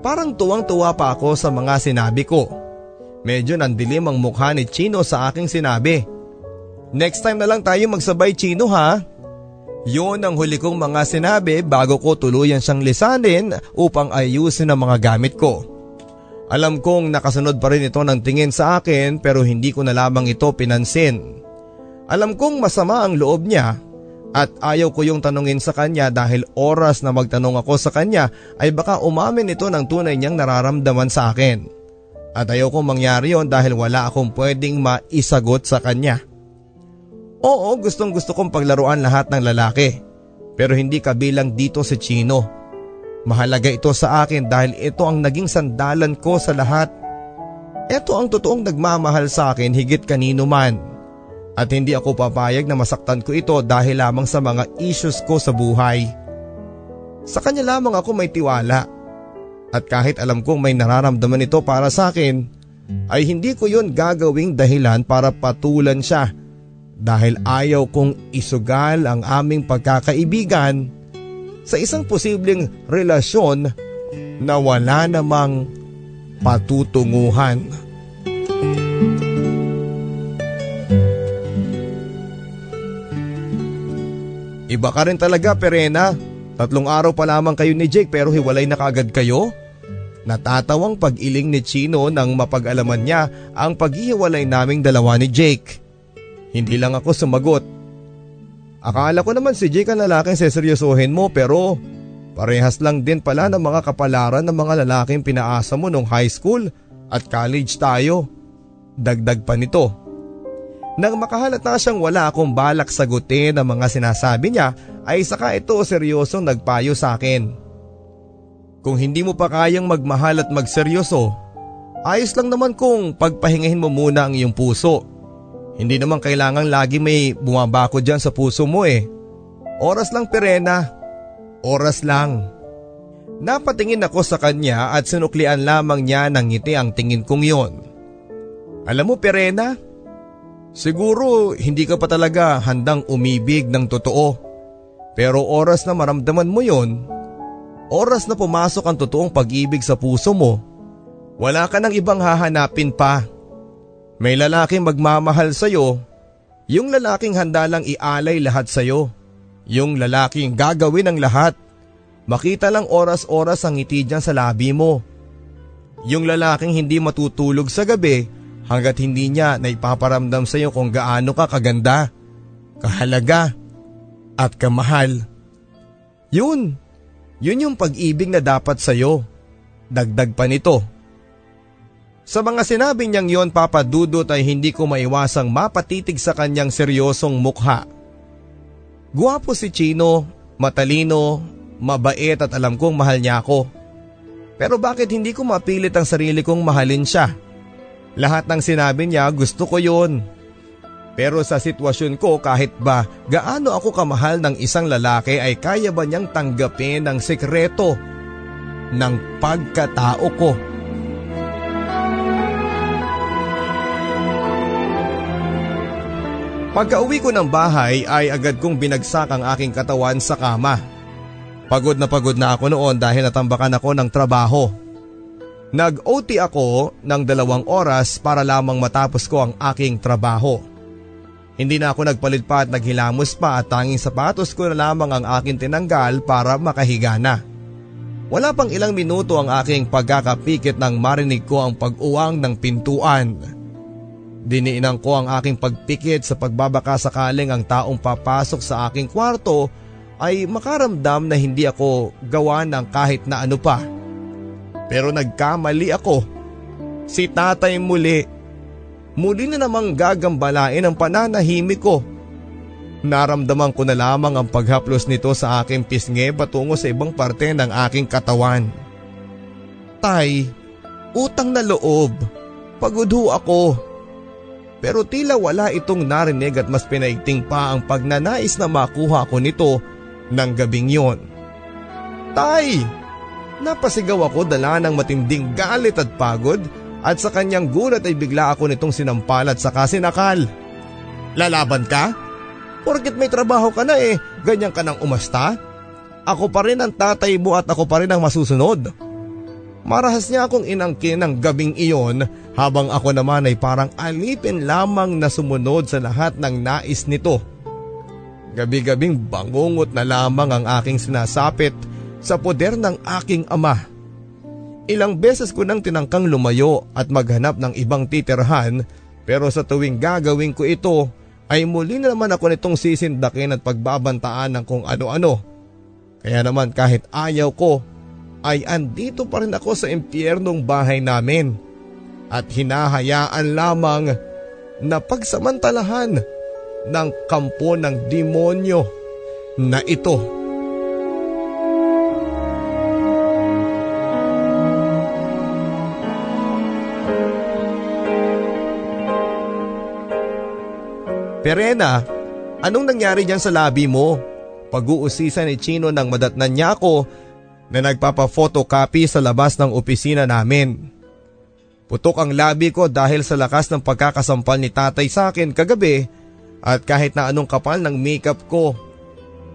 Parang tuwang-tuwa pa ako sa mga sinabi ko. Medyo nandilim ang mukha ni Chino sa aking sinabi. Next time na lang tayo magsabay Chino ha. Yun ang huli kong mga sinabi bago ko tuluyan siyang lisanin upang ayusin ang mga gamit ko. Alam kong nakasunod pa rin ito ng tingin sa akin pero hindi ko na lamang ito pinansin. Alam kong masama ang loob niya at ayaw ko yung tanungin sa kanya dahil oras na magtanong ako sa kanya ay baka umamin ito ng tunay niyang nararamdaman sa akin. At ayaw kong mangyari yon dahil wala akong pwedeng maisagot sa kanya. Oo, gustong gusto kong paglaruan lahat ng lalaki. Pero hindi kabilang dito si Chino. Mahalaga ito sa akin dahil ito ang naging sandalan ko sa lahat. Ito ang totoong nagmamahal sa akin higit kanino man. At hindi ako papayag na masaktan ko ito dahil lamang sa mga issues ko sa buhay. Sa kanya lamang ako may tiwala. At kahit alam kong may nararamdaman ito para sa akin, ay hindi ko yun gagawing dahilan para patulan siya dahil ayaw kong isugal ang aming pagkakaibigan sa isang posibleng relasyon na wala namang patutunguhan. Iba ka rin talaga Perena. Tatlong araw pa lamang kayo ni Jake pero hiwalay na kaagad kayo? Natatawang pag-iling ni Chino nang mapag-alaman niya ang paghihiwalay naming dalawa ni Jake. Hindi lang ako sumagot. Akala ko naman si Jake ang lalaking seseryosohin mo pero parehas lang din pala ng mga kapalaran ng mga lalaking pinaasa mo nung high school at college tayo. Dagdag pa nito. Nang makahalata siyang wala akong balak sagutin ang mga sinasabi niya ay saka ito seryosong nagpayo sa akin. Kung hindi mo pa kayang magmahal at magseryoso, ayos lang naman kung pagpahingahin mo muna ang iyong puso hindi naman kailangang lagi may bumabako dyan sa puso mo eh. Oras lang Perena. Oras lang. Napatingin ako sa kanya at sinuklian lamang niya ng ngiti ang tingin kong yon. Alam mo Perena, siguro hindi ka pa talaga handang umibig ng totoo. Pero oras na maramdaman mo yon, oras na pumasok ang totoong pag-ibig sa puso mo, wala ka nang ibang hahanapin pa. May lalaking magmamahal sa'yo, yung lalaking handa lang ialay lahat sa'yo, yung lalaking gagawin ang lahat. Makita lang oras-oras ang ngiti dyan sa labi mo. Yung lalaking hindi matutulog sa gabi hanggat hindi niya naipaparamdam sa iyo kung gaano ka kaganda, kahalaga, at kamahal. Yun, yun yung pag-ibig na dapat sa iyo. Dagdag pa nito. Sa mga sinabi niyang yon papadudot ay hindi ko maiwasang mapatitig sa kanyang seryosong mukha. Guwapo si Chino, matalino, mabait at alam kong mahal niya ako. Pero bakit hindi ko mapilit ang sarili kong mahalin siya? Lahat ng sinabi niya gusto ko yon. Pero sa sitwasyon ko kahit ba gaano ako kamahal ng isang lalaki ay kaya ba niyang tanggapin ang sekreto ng pagkatao ko? Pagka uwi ko ng bahay ay agad kong binagsak ang aking katawan sa kama. Pagod na pagod na ako noon dahil natambakan ako ng trabaho. Nag-OT ako ng dalawang oras para lamang matapos ko ang aking trabaho. Hindi na ako nagpalit pa at naghilamos pa at tanging sapatos ko na lamang ang aking tinanggal para makahiga na. Wala pang ilang minuto ang aking pagkakapikit nang marinig ko ang pag-uwang ng pintuan. Diniinan ko ang aking pagpikit sa pagbabaka sakaling ang taong papasok sa aking kwarto ay makaramdam na hindi ako gawa ng kahit na ano pa. Pero nagkamali ako. Si tatay muli. Muli na namang gagambalain ang pananahimik ko. Naramdaman ko na lamang ang paghaplos nito sa aking pisngi patungo sa ibang parte ng aking katawan. Tay, utang na loob. Pagod ako. Pero tila wala itong narinig at mas pinaigting pa ang pagnanais na makuha ko nito ng gabing yon. Tay! Napasigaw ako dala ng matinding galit at pagod At sa kanyang gulat ay bigla ako nitong sinampal at saka sinakal. Lalaban ka? Porkit may trabaho ka na eh, ganyan ka nang umasta? Ako pa rin ang tatay mo at ako pa rin ang masusunod. Marahas niya akong inangkin ng gabing iyon habang ako naman ay parang alipin lamang na sumunod sa lahat ng nais nito. Gabi-gabing bangungot na lamang ang aking sinasapit sa poder ng aking ama. Ilang beses ko nang tinangkang lumayo at maghanap ng ibang titirhan pero sa tuwing gagawin ko ito ay muli na naman ako nitong sisindakin at pagbabantaan ng kung ano-ano. Kaya naman kahit ayaw ko ay andito pa rin ako sa impyernong bahay namin at hinahayaan lamang na pagsamantalahan ng kampo ng demonyo na ito. Perena, anong nangyari dyan sa labi mo? Pag-uusisa ni Chino nang madatnan niya ako na nagpapa-photocopy sa labas ng opisina namin. Putok ang labi ko dahil sa lakas ng pagkakasampal ni tatay sa akin kagabi at kahit na anong kapal ng makeup ko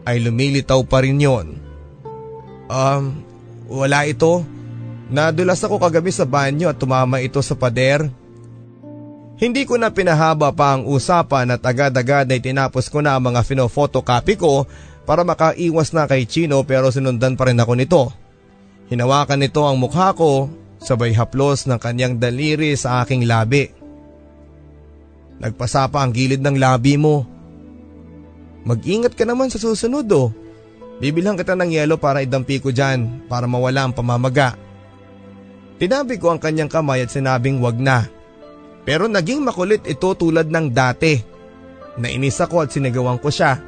ay lumilitaw pa rin yon. Um, wala ito. Nadulas ako kagabi sa banyo at tumama ito sa pader. Hindi ko na pinahaba pa ang usapan at agad-agad ay tinapos ko na ang mga fino-photocopy ko para makaiwas na kay Chino pero sinundan pa rin ako nito. Hinawakan nito ang mukha ko sabay haplos ng kanyang daliri sa aking labi. Nagpasapa ang gilid ng labi mo. Mag-ingat ka naman sa susunod oh. Bibilhan kita ng yelo para idampi ko dyan para mawala ang pamamaga. Tinabi ko ang kanyang kamay at sinabing wag na. Pero naging makulit ito tulad ng dati. Nainis ako at sinigawan ko siya.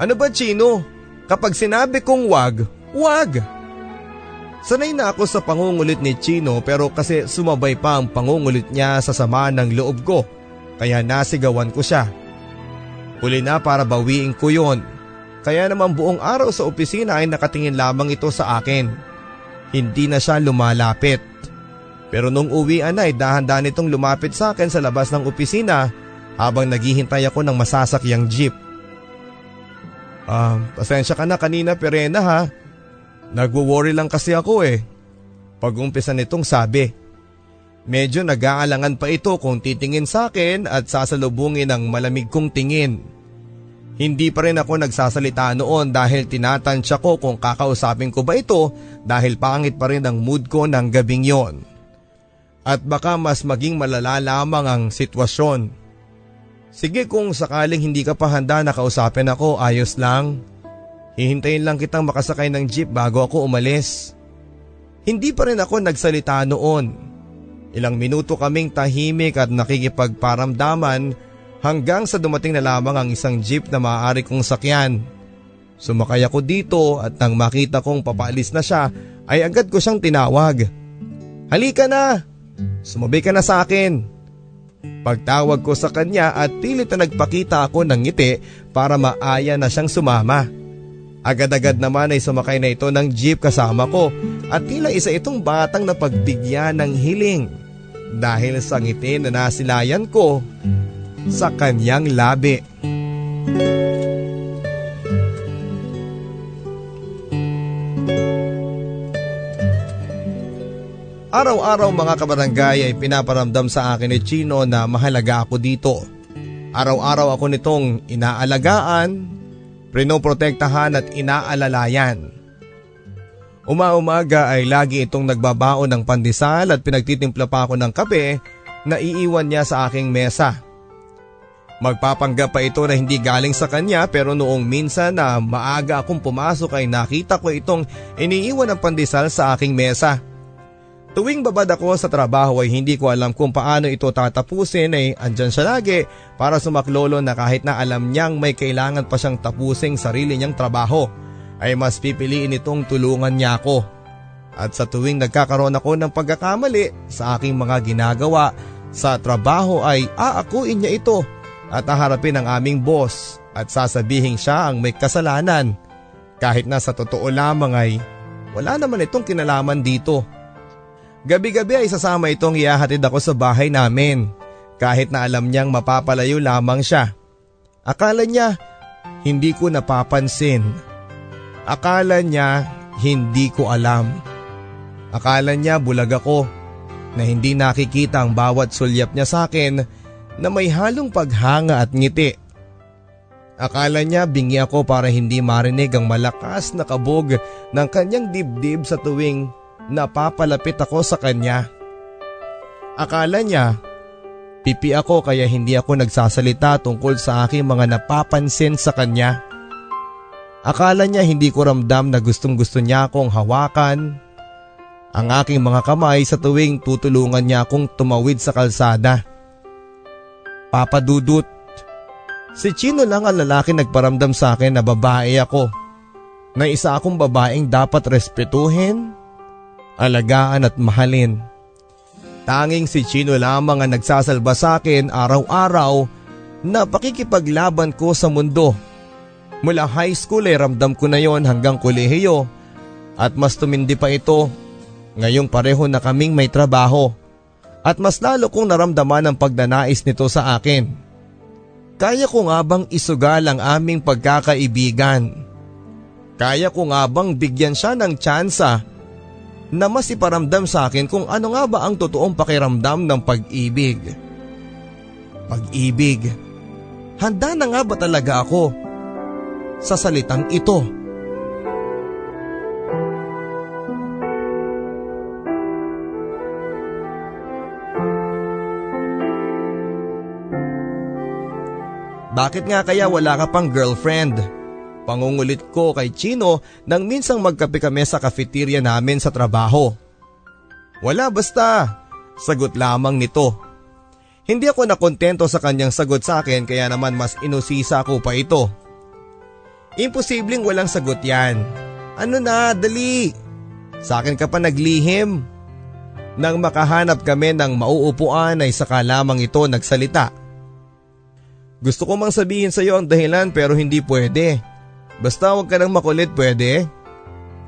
Ano ba Chino? Kapag sinabi kong wag, wag! Sanay na ako sa pangungulit ni Chino pero kasi sumabay pa ang pangungulit niya sa sama ng loob ko kaya nasigawan ko siya. Huli na para bawiin ko yon. Kaya naman buong araw sa opisina ay nakatingin lamang ito sa akin. Hindi na siya lumalapit. Pero nung uwian ay dahan-dahan itong lumapit sa akin sa labas ng opisina habang naghihintay ako ng masasakyang jeep. Ah, pasensya ka na kanina Perena ha. Nagwo-worry lang kasi ako eh. Pag umpisa nitong sabi. Medyo nag-aalangan pa ito kung titingin sa akin at sasalubungin ng malamig kong tingin. Hindi pa rin ako nagsasalita noon dahil tinatansya ko kung kakausapin ko ba ito dahil pangit pa rin ang mood ko ng gabing yon. At baka mas maging malala lamang ang sitwasyon. Sige kung sakaling hindi ka pa handa na kausapin ako, ayos lang. Hihintayin lang kitang makasakay ng jeep bago ako umalis. Hindi pa rin ako nagsalita noon. Ilang minuto kaming tahimik at nakikipagparamdaman hanggang sa dumating na lamang ang isang jeep na maaari kong sakyan. Sumakay ako dito at nang makita kong papaalis na siya ay agad ko siyang tinawag. Halika na! Sumabi ka na sa akin. Pagtawag ko sa kanya at pilit na nagpakita ako ng ngiti para maaya na siyang sumama. Agad-agad naman ay sumakay na ito ng jeep kasama ko at tila isa itong batang na pagbigyan ng hiling dahil sa ngiti na nasilayan ko sa kanyang labi. Araw-araw mga kabarangay ay pinaparamdam sa akin ni Chino na mahalaga ako dito. Araw-araw ako nitong inaalagaan, prinoprotektahan at inaalalayan. Uma-umaga ay lagi itong nagbabaon ng pandesal at pinagtitimpla pa ako ng kape na iiwan niya sa aking mesa. Magpapanggap pa ito na hindi galing sa kanya pero noong minsan na maaga akong pumasok ay nakita ko itong iniiwan ng pandesal sa aking mesa. Tuwing babad ako sa trabaho ay hindi ko alam kung paano ito tatapusin ay andyan siya lagi para sumaklolo na kahit na alam niyang may kailangan pa siyang tapusing sarili niyang trabaho ay mas pipiliin itong tulungan niya ako. At sa tuwing nagkakaroon ako ng pagkakamali sa aking mga ginagawa sa trabaho ay aakuin niya ito at haharapin ang aming boss at sasabihin siya ang may kasalanan kahit na sa totoo lamang ay wala naman itong kinalaman dito. Gabi-gabi ay sasama itong iyahatid ako sa bahay namin kahit na alam niyang mapapalayo lamang siya. Akala niya hindi ko napapansin. Akala niya hindi ko alam. Akala niya bulag ako na hindi nakikita ang bawat sulyap niya sa akin na may halong paghanga at ngiti. Akala niya bingi ako para hindi marinig ang malakas na kabog ng kanyang dibdib sa tuwing napapalapit ako sa kanya. Akala niya pipi ako kaya hindi ako nagsasalita tungkol sa aking mga napapansin sa kanya. Akala niya hindi ko ramdam na gustong gusto niya akong hawakan. Ang aking mga kamay sa tuwing tutulungan niya akong tumawid sa kalsada. Papadudot Si Chino lang ang lalaki nagparamdam sa akin na babae ako. Na isa akong babaeng dapat respetuhin, alagaan at mahalin. Tanging si Chino lamang ang nagsasalba sa akin araw-araw na pakikipaglaban ko sa mundo. Mula high school ay ramdam ko na yon hanggang kolehiyo at mas tumindi pa ito ngayong pareho na kaming may trabaho at mas lalo kong naramdaman ang pagnanais nito sa akin. Kaya ko nga bang isugal ang aming pagkakaibigan? Kaya ko nga bang bigyan siya ng tsansa na mas iparamdam sa akin kung ano nga ba ang totoong pakiramdam ng pag-ibig? Pag-ibig. Handa na nga ba talaga ako sa salitang ito? Bakit nga kaya wala ka pang girlfriend? Pangungulit ko kay Chino nang minsang magkape kami sa cafeteria namin sa trabaho. Wala basta, sagot lamang nito. Hindi ako nakontento sa kanyang sagot sa akin kaya naman mas inusisa ko pa ito. Imposibleng walang sagot yan. Ano na, dali. Sa akin ka pa naglihim. Nang makahanap kami ng mauupuan ay saka lamang ito nagsalita. Gusto ko mang sabihin sa iyo ang dahilan pero hindi pwede. Basta huwag ka nang makulit pwede.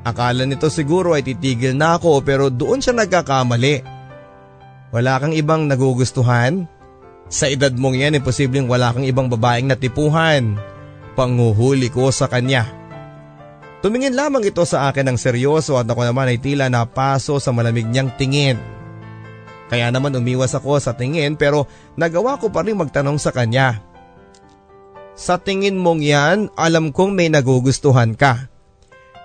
Akala nito siguro ay titigil na ako pero doon siya nagkakamali. Wala kang ibang nagugustuhan? Sa edad mong yan, imposibleng wala kang ibang babaeng natipuhan. Panguhuli ko sa kanya. Tumingin lamang ito sa akin ng seryoso at ako naman ay tila napaso sa malamig niyang tingin. Kaya naman umiwas ako sa tingin pero nagawa ko pa rin magtanong sa kanya. Sa tingin mong yan, alam kong may nagugustuhan ka.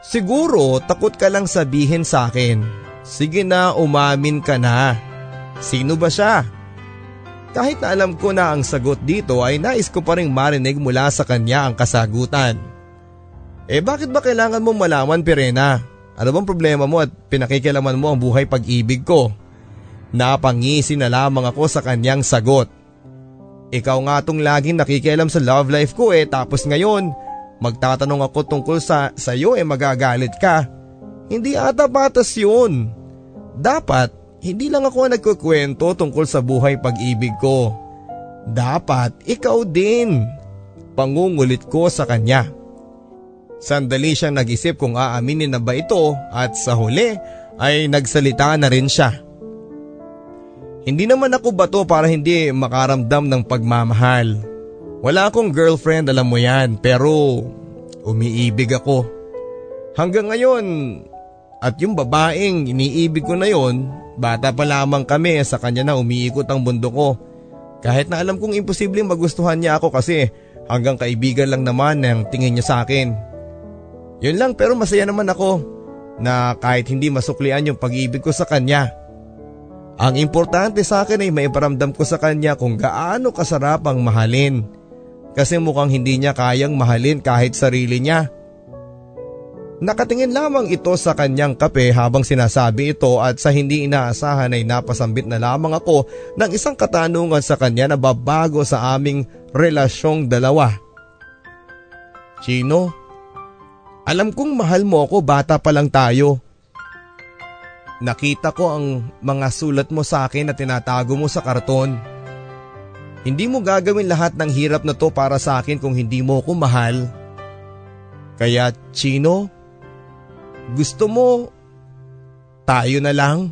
Siguro takot ka lang sabihin sa akin. Sige na, umamin ka na. Sino ba siya? Kahit na alam ko na ang sagot dito ay nais ko pa rin marinig mula sa kanya ang kasagutan. Eh bakit ba kailangan mong malaman Pirena? Ano bang problema mo at pinakikilaman mo ang buhay pag-ibig ko? Napangisi na lamang ako sa kanyang sagot. Ikaw nga tong laging nakikialam sa love life ko eh tapos ngayon magtatanong ako tungkol sa sayo eh magagalit ka. Hindi ata patas yun. Dapat hindi lang ako nagkukwento tungkol sa buhay pag-ibig ko. Dapat ikaw din. Pangungulit ko sa kanya. Sandali siyang nag-isip kung aaminin na ba ito at sa huli ay nagsalita na rin siya. Hindi naman ako bato para hindi makaramdam ng pagmamahal. Wala akong girlfriend alam mo yan pero umiibig ako. Hanggang ngayon at yung babaeng iniibig ko na yon, bata pa lamang kami sa kanya na umiikot ang mundo ko. Kahit na alam kong imposibleng magustuhan niya ako kasi hanggang kaibigan lang naman ang tingin niya sa akin. Yun lang pero masaya naman ako na kahit hindi masuklian yung pag-ibig ko sa kanya ang importante sa akin ay maiparamdam ko sa kanya kung gaano kasarap ang mahalin. Kasi mukhang hindi niya kayang mahalin kahit sarili niya. Nakatingin lamang ito sa kanyang kape habang sinasabi ito at sa hindi inaasahan ay napasambit na lamang ako ng isang katanungan sa kanya na babago sa aming relasyong dalawa. Chino, alam kong mahal mo ako bata pa lang tayo. Nakita ko ang mga sulat mo sa akin na tinatago mo sa karton. Hindi mo gagawin lahat ng hirap na to para sa akin kung hindi mo ko mahal. Kaya Chino, gusto mo tayo na lang?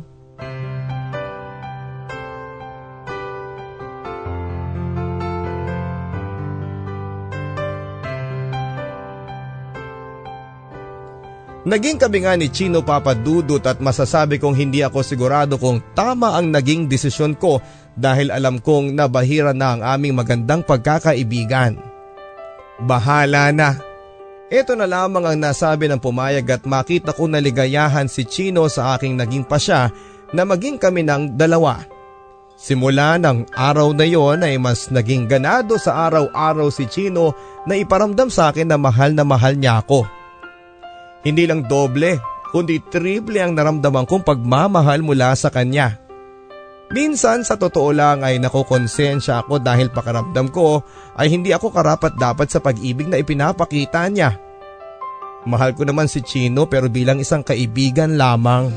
Naging kami nga ni Chino papadudot at masasabi kong hindi ako sigurado kung tama ang naging desisyon ko dahil alam kong nabahira na ang aming magandang pagkakaibigan. Bahala na. Ito na lamang ang nasabi ng pumayag at makita ko naligayahan si Chino sa aking naging pasya na maging kami ng dalawa. Simula ng araw na yon ay mas naging ganado sa araw-araw si Chino na iparamdam sa akin na mahal na mahal niya ako. Hindi lang doble, kundi triple ang naramdaman kong pagmamahal mula sa kanya. Minsan sa totoo lang ay nakukonsensya ako dahil pakaramdam ko ay hindi ako karapat dapat sa pag-ibig na ipinapakita niya. Mahal ko naman si Chino pero bilang isang kaibigan lamang.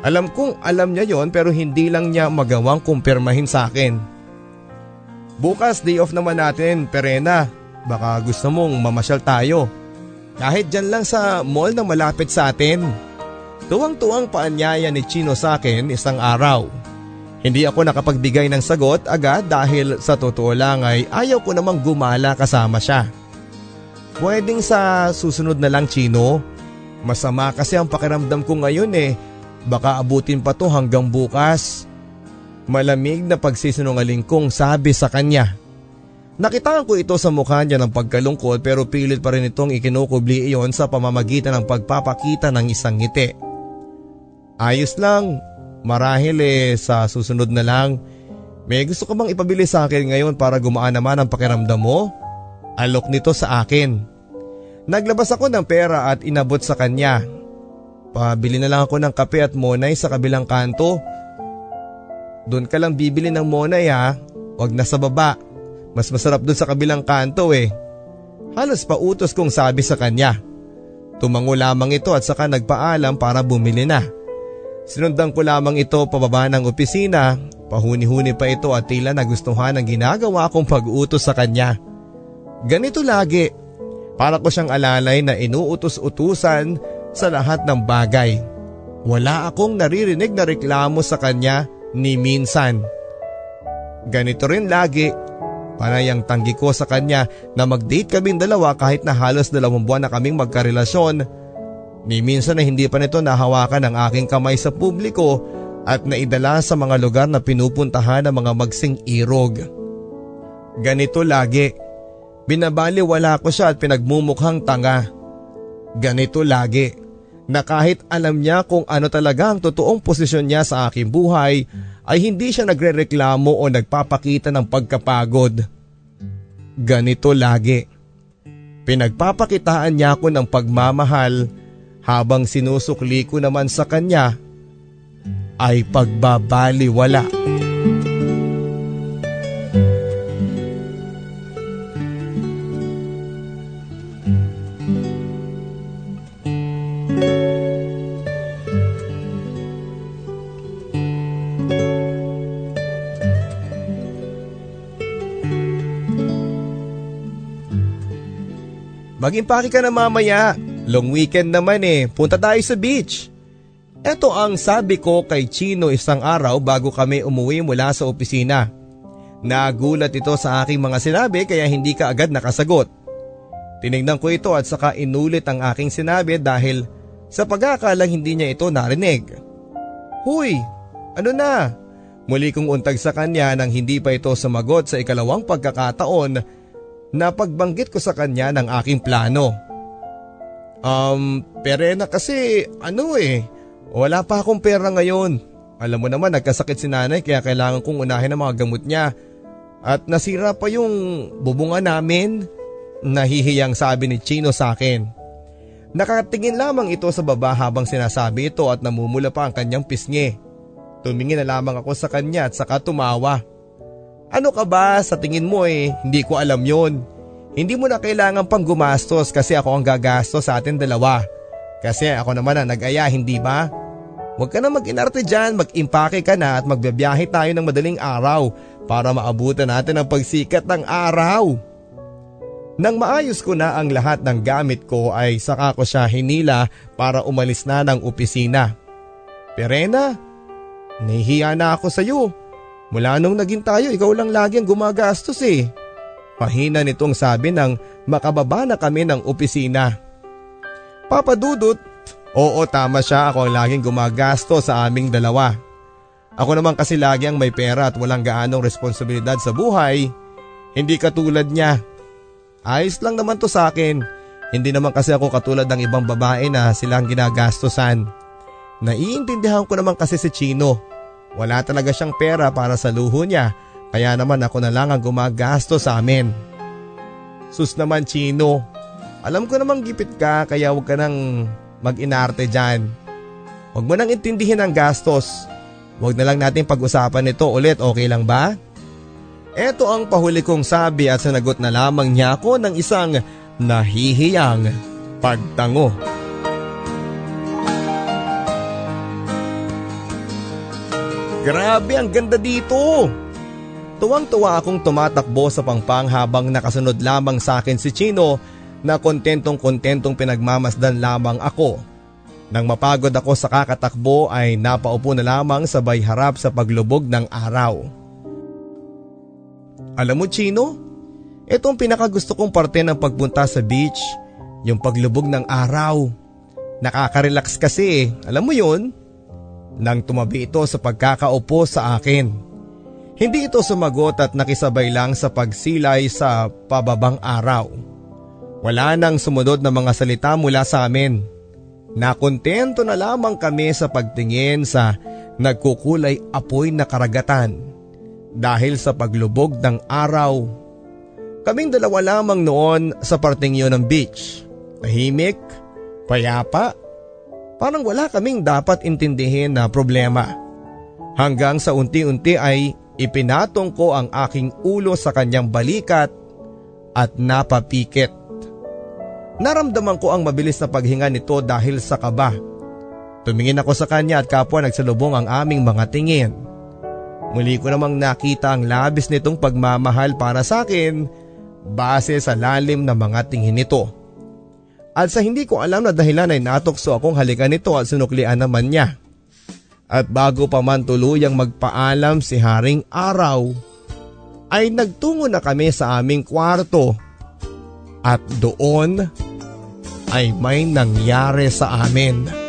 Alam kong alam niya yon pero hindi lang niya magawang kumpirmahin sa akin. Bukas day off naman natin, Perena. Baka gusto mong mamasyal tayo. Kahit dyan lang sa mall na malapit sa atin. Tuwang-tuwang paanyaya ni Chino sa akin isang araw. Hindi ako nakapagbigay ng sagot agad dahil sa totoo lang ay ayaw ko namang gumala kasama siya. Pwedeng sa susunod na lang Chino. Masama kasi ang pakiramdam ko ngayon eh. Baka abutin pa to hanggang bukas. Malamig na pagsisinungaling kong sabi sa kanya. Nakitaan ko ito sa mukha niya ng pagkalungkot pero pilit pa rin itong ikinukubli iyon sa pamamagitan ng pagpapakita ng isang ngiti. Ayos lang, marahil eh sa susunod na lang. May gusto ka bang ipabili sa akin ngayon para gumaan naman ang pakiramdam mo? Alok nito sa akin. Naglabas ako ng pera at inabot sa kanya. Pabili na lang ako ng kape at monay sa kabilang kanto. Doon ka lang bibili ng monay ha, wag na sa baba. Mas masarap dun sa kabilang kanto eh. Halos pautos kong sabi sa kanya. Tumango lamang ito at saka nagpaalam para bumili na. Sinundan ko lamang ito pababa ng opisina, pahuni-huni pa ito at tila nagustuhan ang ginagawa kong pag-utos sa kanya. Ganito lagi, para ko siyang alalay na inuutos-utusan sa lahat ng bagay. Wala akong naririnig na reklamo sa kanya ni minsan. Ganito rin lagi Panayang tanggi ko sa kanya na mag-date kaming dalawa kahit na halos dalawang buwan na kaming magkarelasyon. Ni minsan na hindi pa nito nahawakan ang aking kamay sa publiko at naidala sa mga lugar na pinupuntahan ng mga magsing irog. Ganito lagi. Binabaliwala ko siya at pinagmumukhang tanga. Ganito lagi. Na kahit alam niya kung ano talaga ang totoong posisyon niya sa aking buhay ay hindi siya nagrereklamo o nagpapakita ng pagkapagod. Ganito lagi. Pinagpapakitaan niya ako ng pagmamahal habang sinusukli ko naman sa kanya ay pagbabaliwala. Mag-impake ka na mamaya. Long weekend naman eh. Punta tayo sa beach. Ito ang sabi ko kay Chino isang araw bago kami umuwi mula sa opisina. Nagulat ito sa aking mga sinabi kaya hindi ka agad nakasagot. Tinignan ko ito at saka inulit ang aking sinabi dahil sa pagkakalang hindi niya ito narinig. Huy, ano na? Muli kong untag sa kanya nang hindi pa ito sumagot sa ikalawang pagkakataon na pagbanggit ko sa kanya ng aking plano. Um, perena kasi ano eh, wala pa akong pera ngayon. Alam mo naman nagkasakit si nanay kaya kailangan kong unahin ang mga gamot niya. At nasira pa yung bubunga namin. Nahihiyang sabi ni Chino sa akin. Nakatingin lamang ito sa baba habang sinasabi ito at namumula pa ang kanyang pisngi. Tumingin na lamang ako sa kanya at saka tumawa. Ano ka ba sa tingin mo eh, hindi ko alam yon. Hindi mo na kailangan pang gumastos kasi ako ang gagastos sa atin dalawa. Kasi ako naman ang nag-aya, hindi ba? Huwag ka na mag-inarte dyan, mag-impake ka na at magbabiyahe tayo ng madaling araw para maabutan natin ang pagsikat ng araw. Nang maayos ko na ang lahat ng gamit ko ay saka ko siya hinila para umalis na ng opisina. Perena, nahihiya na ako sa iyo. Mula nung naging tayo, ikaw lang lagi ang gumagastos eh. Pahina nitong sabi ng makababa na kami ng opisina. Papadudot, Oo tama siya ako ang laging gumagasto sa aming dalawa. Ako naman kasi lagi ang may pera at walang gaanong responsibilidad sa buhay. Hindi katulad niya. Ayos lang naman to sa akin. Hindi naman kasi ako katulad ng ibang babae na silang ginagastosan. Naiintindihan ko naman kasi si Chino. Wala talaga siyang pera para sa luho niya kaya naman ako na lang ang gumagasto sa amin. Sus naman Chino, alam ko namang gipit ka kaya huwag ka nang mag-inarte dyan. Huwag mo nang intindihin ang gastos. Huwag na lang natin pag-usapan ito ulit okay lang ba? Ito ang pahuli kong sabi at sanagot na lamang niya ako ng isang nahihiyang pagtango. Grabe ang ganda dito! Tuwang-tuwa akong tumatakbo sa pangpang habang nakasunod lamang sa akin si Chino na kontentong-kontentong pinagmamasdan lamang ako. Nang mapagod ako sa kakatakbo ay napaupo na lamang sabay harap sa paglubog ng araw. Alam mo Chino, itong pinakagusto kong parte ng pagpunta sa beach, yung paglubog ng araw. Nakaka-relax kasi alam mo yun? Nang tumabi ito sa pagkakaupo sa akin. Hindi ito sumagot at nakisabay lang sa pagsilay sa pababang araw. Wala nang sumunod na mga salita mula sa amin. Nakontento na lamang kami sa pagtingin sa nagkukulay apoy na karagatan dahil sa paglubog ng araw. Kaming dalawa lamang noon sa parting yun ng beach. Tahimik, payapa, parang wala kaming dapat intindihin na problema. Hanggang sa unti-unti ay ipinatong ko ang aking ulo sa kanyang balikat at napapikit. Naramdaman ko ang mabilis na paghinga nito dahil sa kaba. Tumingin ako sa kanya at kapwa nagsalubong ang aming mga tingin. Muli ko namang nakita ang labis nitong pagmamahal para sa akin base sa lalim na mga tingin nito. At sa hindi ko alam na dahilan ay natokso akong halikan nito at sinuklian naman niya. At bago pa man tuluyang magpaalam si Haring Araw, ay nagtungo na kami sa aming kwarto. At doon ay may nangyari sa amin.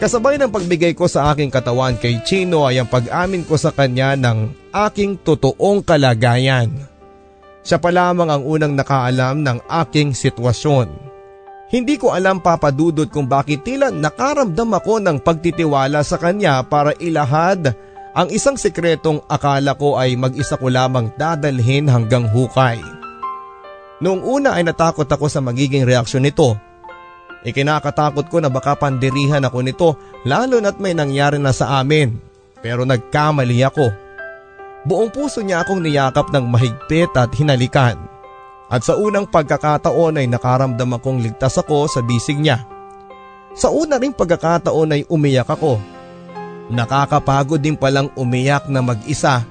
Kasabay ng pagbigay ko sa aking katawan kay Chino ay ang pag-amin ko sa kanya ng aking totoong kalagayan. Siya pa lamang ang unang nakaalam ng aking sitwasyon. Hindi ko alam papadudod kung bakit tila nakaramdam ako ng pagtitiwala sa kanya para ilahad ang isang sekretong akala ko ay mag-isa ko lamang dadalhin hanggang hukay. Noong una ay natakot ako sa magiging reaksyon nito Ikinakatakot ko na baka pandirihan ako nito lalo na't may nangyari na sa amin. Pero nagkamali ako. Buong puso niya akong niyakap ng mahigpit at hinalikan. At sa unang pagkakataon ay nakaramdam akong ligtas ako sa bisig niya. Sa una ring pagkakataon ay umiyak ako. Nakakapagod din palang umiyak na mag-isa.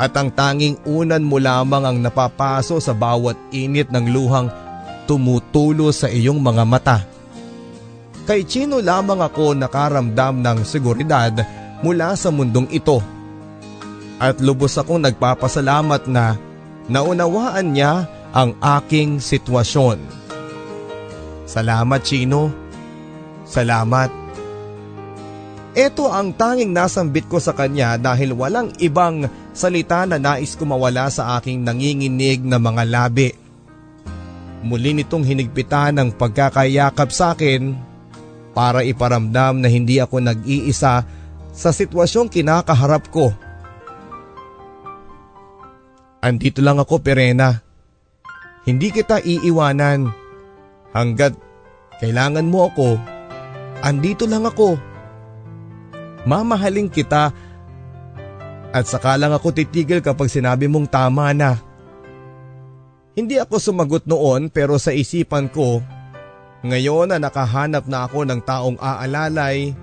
At ang tanging unan mo lamang ang napapaso sa bawat init ng luhang tumutulo sa iyong mga mata. Kay Chino lamang ako nakaramdam ng seguridad mula sa mundong ito. At lubos akong nagpapasalamat na naunawaan niya ang aking sitwasyon. Salamat Chino. Salamat. Ito ang tanging nasambit ko sa kanya dahil walang ibang salita na nais ko mawala sa aking nanginginig na mga labi. Muli nitong hinigpitan ang pagkakayakap sa akin para iparamdam na hindi ako nag-iisa sa sitwasyong kinakaharap ko. Andito lang ako Perena. Hindi kita iiwanan. Hanggat kailangan mo ako, andito lang ako. Mamahaling kita at saka lang ako titigil kapag sinabi mong tama na. Hindi ako sumagot noon pero sa isipan ko, ngayon na nakahanap na ako ng taong aalalay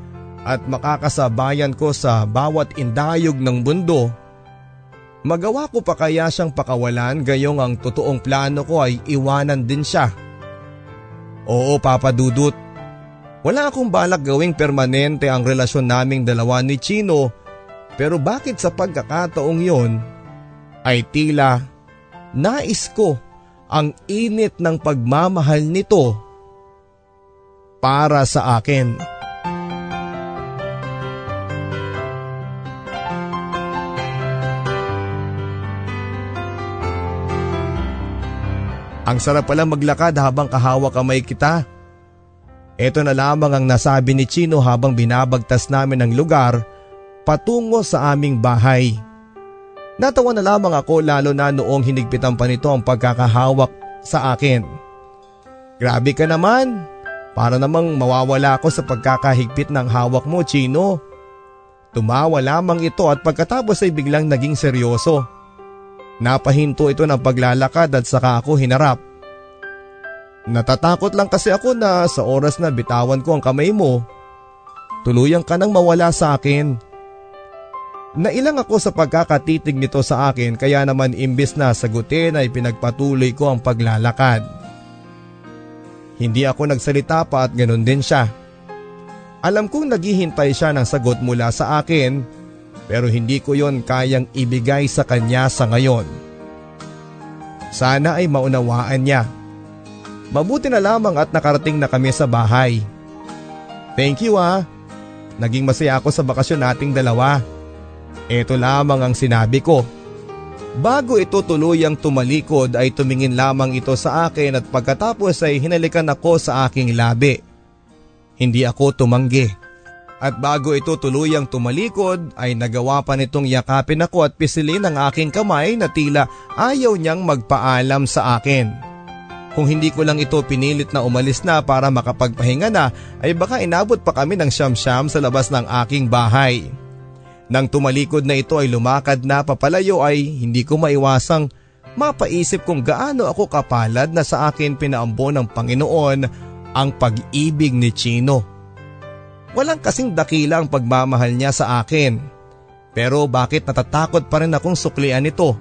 at makakasabayan ko sa bawat indayog ng mundo, magawa ko pa kaya siyang pakawalan gayong ang totoong plano ko ay iwanan din siya. Oo Papa Dudut, Wala akong balak gawing permanente ang relasyon naming dalawa ni Chino pero bakit sa pagkakataong yon ay tila nais ko ang init ng pagmamahal nito para sa akin. Ang sarap pala maglakad habang kahawak kamay kita. Ito na lamang ang nasabi ni Chino habang binabagtas namin ang lugar patungo sa aming bahay. Natawa na lamang ako lalo na noong hinigpitan pa nito ang pagkakahawak sa akin. Grabe ka naman, para namang mawawala ako sa pagkakahigpit ng hawak mo Chino. Tumawa lamang ito at pagkatapos ay biglang naging seryoso. Napahinto ito ng paglalakad at saka ako hinarap. Natatakot lang kasi ako na sa oras na bitawan ko ang kamay mo, tuluyang ka nang mawala sa akin. Nailang ako sa pagkakatitig nito sa akin kaya naman imbis na sagutin ay pinagpatuloy ko ang paglalakad. Hindi ako nagsalita pa at ganun din siya. Alam kong naghihintay siya ng sagot mula sa akin pero hindi ko yon kayang ibigay sa kanya sa ngayon. Sana ay maunawaan niya. Mabuti na lamang at nakarating na kami sa bahay. Thank you ah. Naging masaya ako sa bakasyon nating dalawa. Ito lamang ang sinabi ko. Bago ito tuluyang tumalikod ay tumingin lamang ito sa akin at pagkatapos ay hinalikan ako sa aking labi. Hindi ako tumanggi. At bago ito tuluyang tumalikod ay nagawa pa nitong yakapin ako at pisilin ang aking kamay na tila ayaw niyang magpaalam sa akin. Kung hindi ko lang ito pinilit na umalis na para makapagpahinga na ay baka inabot pa kami ng siyam-siyam sa labas ng aking bahay. Nang tumalikod na ito ay lumakad na papalayo ay hindi ko maiwasang mapaisip kung gaano ako kapalad na sa akin pinaambo ng Panginoon ang pag-ibig ni Chino. Walang kasing dakila ang pagmamahal niya sa akin. Pero bakit natatakot pa rin akong suklian ito?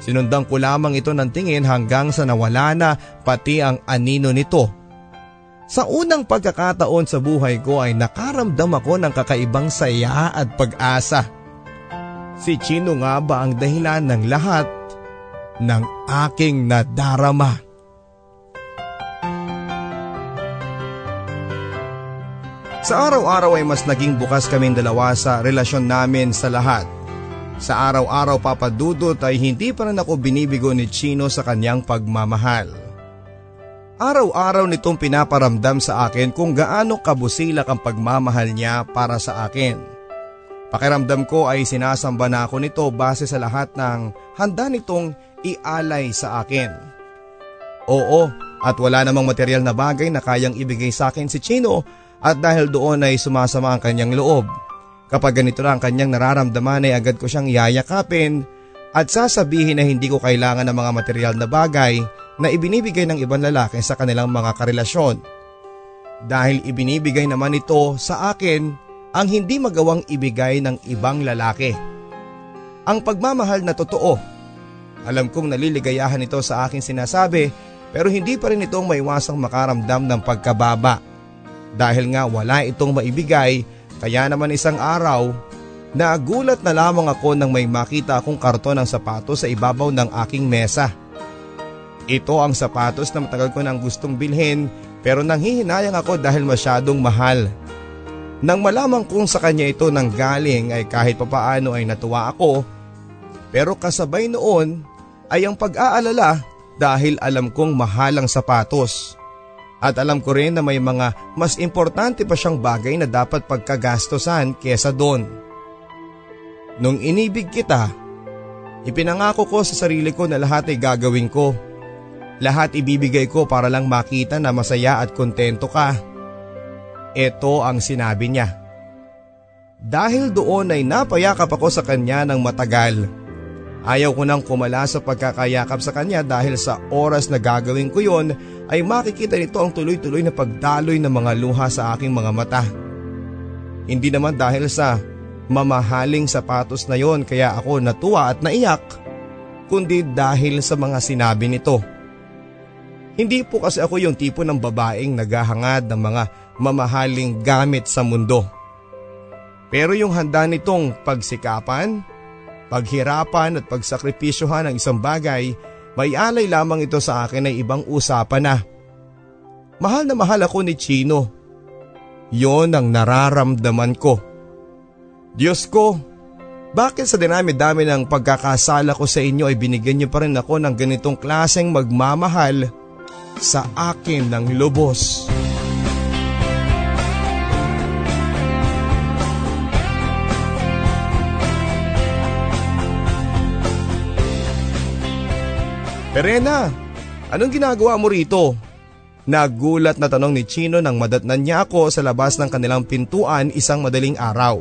Sinundan ko lamang ito ng tingin hanggang sa nawala na pati ang anino nito. Sa unang pagkakataon sa buhay ko ay nakaramdam ako ng kakaibang saya at pag-asa. Si Chino nga ba ang dahilan ng lahat ng aking nadarama? Sa araw-araw ay mas naging bukas kaming dalawa sa relasyon namin sa lahat. Sa araw-araw papadudot ay hindi pa rin ako binibigo ni Chino sa kanyang pagmamahal. Araw-araw nitong pinaparamdam sa akin kung gaano kabusilak ang pagmamahal niya para sa akin. Pakiramdam ko ay sinasamba na ako nito base sa lahat ng handa nitong ialay sa akin. Oo, at wala namang material na bagay na kayang ibigay sa akin si Chino at dahil doon ay sumasama ang kanyang loob. Kapag ganito na ang kanyang nararamdaman ay agad ko siyang yayakapin at sasabihin na hindi ko kailangan ng mga material na bagay na ibinibigay ng ibang lalaki sa kanilang mga karelasyon. Dahil ibinibigay naman ito sa akin ang hindi magawang ibigay ng ibang lalaki. Ang pagmamahal na totoo. Alam kong naliligayahan ito sa aking sinasabi pero hindi pa rin itong maiwasang makaramdam ng pagkababa. Dahil nga wala itong maibigay kaya naman isang araw nagulat na lamang ako nang may makita akong karton ng sapatos sa ibabaw ng aking mesa. Ito ang sapatos na matagal ko nang gustong bilhin pero nanghihinayang ako dahil masyadong mahal. Nang malamang kung sa kanya ito nang galing ay kahit papaano ay natuwa ako pero kasabay noon ay ang pag-aalala dahil alam kong mahal ang sapatos. At alam ko rin na may mga mas importante pa siyang bagay na dapat pagkagastosan kesa doon. Nung inibig kita, ipinangako ko sa sarili ko na lahat ay gagawin ko. Lahat ibibigay ko para lang makita na masaya at kontento ka. Ito ang sinabi niya. Dahil doon ay napayakap ako sa kanya ng matagal. Ayaw ko nang kumala sa pagkakayakap sa kanya dahil sa oras na gagawin ko yon ay makikita nito ang tuloy-tuloy na pagdaloy ng mga luha sa aking mga mata. Hindi naman dahil sa mamahaling sapatos na yon kaya ako natuwa at naiyak, kundi dahil sa mga sinabi nito. Hindi po kasi ako yung tipo ng babaeng naghahangad ng mga mamahaling gamit sa mundo. Pero yung handa nitong pagsikapan, paghirapan at pagsakripisyohan ng isang bagay, may alay lamang ito sa akin ay ibang usapan na. Mahal na mahal ako ni Chino. Yon ang nararamdaman ko. Diyos ko, bakit sa dinami-dami ng pagkakasala ko sa inyo ay binigyan niyo pa rin ako ng ganitong klaseng magmamahal sa akin ng lubos? Perena, anong ginagawa mo rito? Nagulat na tanong ni Chino nang madatnan niya ako sa labas ng kanilang pintuan isang madaling araw.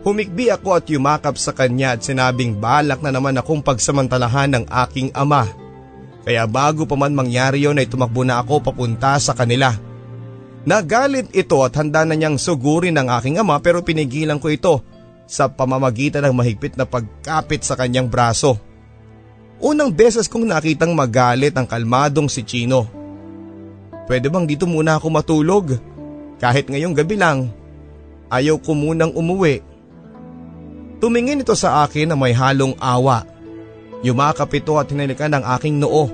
Humikbi ako at yumakap sa kanya at sinabing balak na naman akong pagsamantalahan ng aking ama. Kaya bago pa man mangyari yon ay tumakbo na ako papunta sa kanila. Nagalit ito at handa na niyang sugurin ng aking ama pero pinigilan ko ito sa pamamagitan ng mahigpit na pagkapit sa kanyang braso. Unang beses kong nakitang magalit ang kalmadong si Chino. Pwede bang dito muna ako matulog? Kahit ngayong gabi lang. Ayaw ko munang umuwi. Tumingin ito sa akin na may halong awa. Yumakap ito at hinalikan ang aking noo.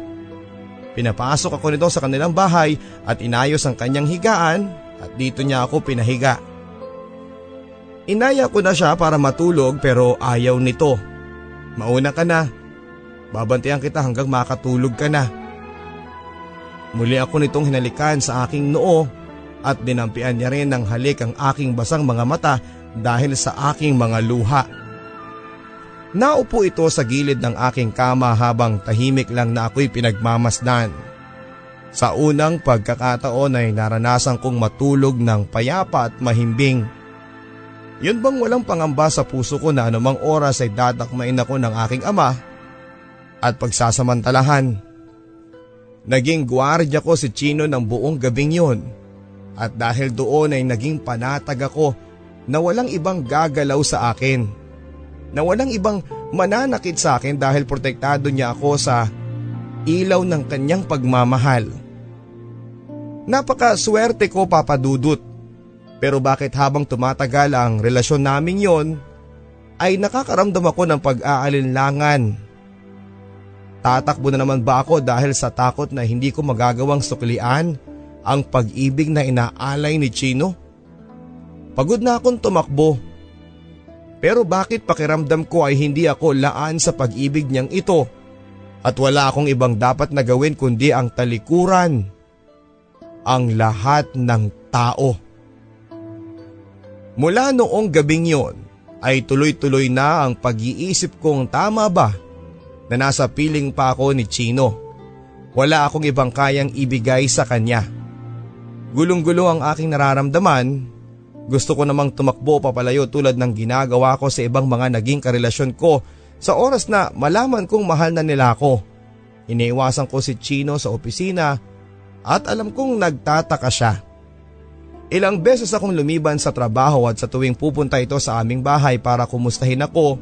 Pinapasok ako nito sa kanilang bahay at inayos ang kanyang higaan at dito niya ako pinahiga. Inaya ko na siya para matulog pero ayaw nito. Mauna ka na. Babantayan kita hanggang makatulog ka na. Muli ako nitong hinalikan sa aking noo at dinampian niya rin ng halik ang aking basang mga mata dahil sa aking mga luha. Naupo ito sa gilid ng aking kama habang tahimik lang na ako'y pinagmamasdan. Sa unang pagkakataon ay naranasan kong matulog ng payapa at mahimbing. Yun bang walang pangamba sa puso ko na anumang oras ay dadakmain ako ng aking ama at pagsasamantalahan. Naging gwardya ko si Chino ng buong gabing yun at dahil doon ay naging panatag ako na walang ibang gagalaw sa akin. Na walang ibang mananakit sa akin dahil protektado niya ako sa ilaw ng kanyang pagmamahal. Napakaswerte ko papadudot. Pero bakit habang tumatagal ang relasyon namin yon ay nakakaramdam ako ng pag-aalinlangan Tatakbo na naman ba ako dahil sa takot na hindi ko magagawang suklian ang pag-ibig na inaalay ni Chino? Pagod na akong tumakbo. Pero bakit pakiramdam ko ay hindi ako laan sa pag-ibig niyang ito at wala akong ibang dapat na gawin kundi ang talikuran ang lahat ng tao. Mula noong gabing yon ay tuloy-tuloy na ang pag-iisip kong tama ba na nasa piling pa ako ni Chino. Wala akong ibang kayang ibigay sa kanya. Gulong-gulo ang aking nararamdaman. Gusto ko namang tumakbo papalayo tulad ng ginagawa ko sa ibang mga naging karelasyon ko sa oras na malaman kong mahal na nila ako. Iniiwasan ko si Chino sa opisina at alam kong nagtataka siya. Ilang beses akong lumiban sa trabaho at sa tuwing pupunta ito sa aming bahay para kumustahin ako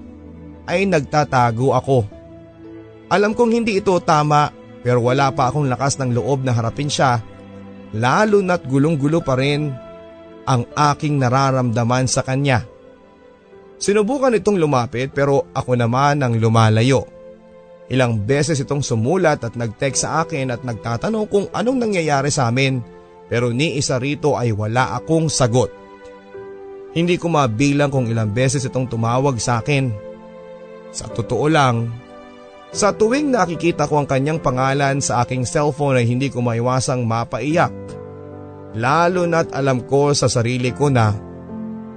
ay nagtatago ako. Alam kong hindi ito tama pero wala pa akong lakas ng loob na harapin siya lalo na't gulong-gulo pa rin ang aking nararamdaman sa kanya. Sinubukan itong lumapit pero ako naman ang lumalayo. Ilang beses itong sumulat at nag-text sa akin at nagtatanong kung anong nangyayari sa amin pero ni isa rito ay wala akong sagot. Hindi ko mabilang kung ilang beses itong tumawag sa akin. Sa totoo lang, sa tuwing nakikita ko ang kanyang pangalan sa aking cellphone ay hindi ko maiwasang mapaiyak. Lalo na't alam ko sa sarili ko na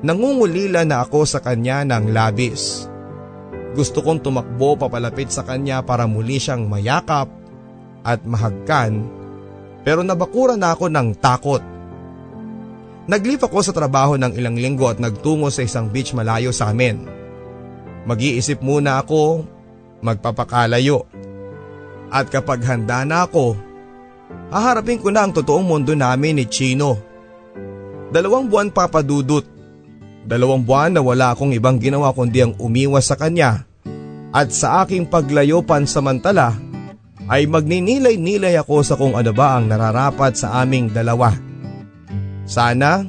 nangungulila na ako sa kanya ng labis. Gusto kong tumakbo papalapit sa kanya para muli siyang mayakap at mahagkan pero nabakura na ako ng takot. Naglip ako sa trabaho ng ilang linggo at nagtungo sa isang beach malayo sa amin. Mag-iisip muna ako magpapakalayo. At kapag handa na ako, haharapin ko na ang totoong mundo namin ni Chino. Dalawang buwan papadudot. Dalawang buwan na wala akong ibang ginawa kundi ang umiwas sa kanya. At sa aking paglayo pansamantala ay magninilay-nilay ako sa kung ano ba ang nararapat sa aming dalawa. Sana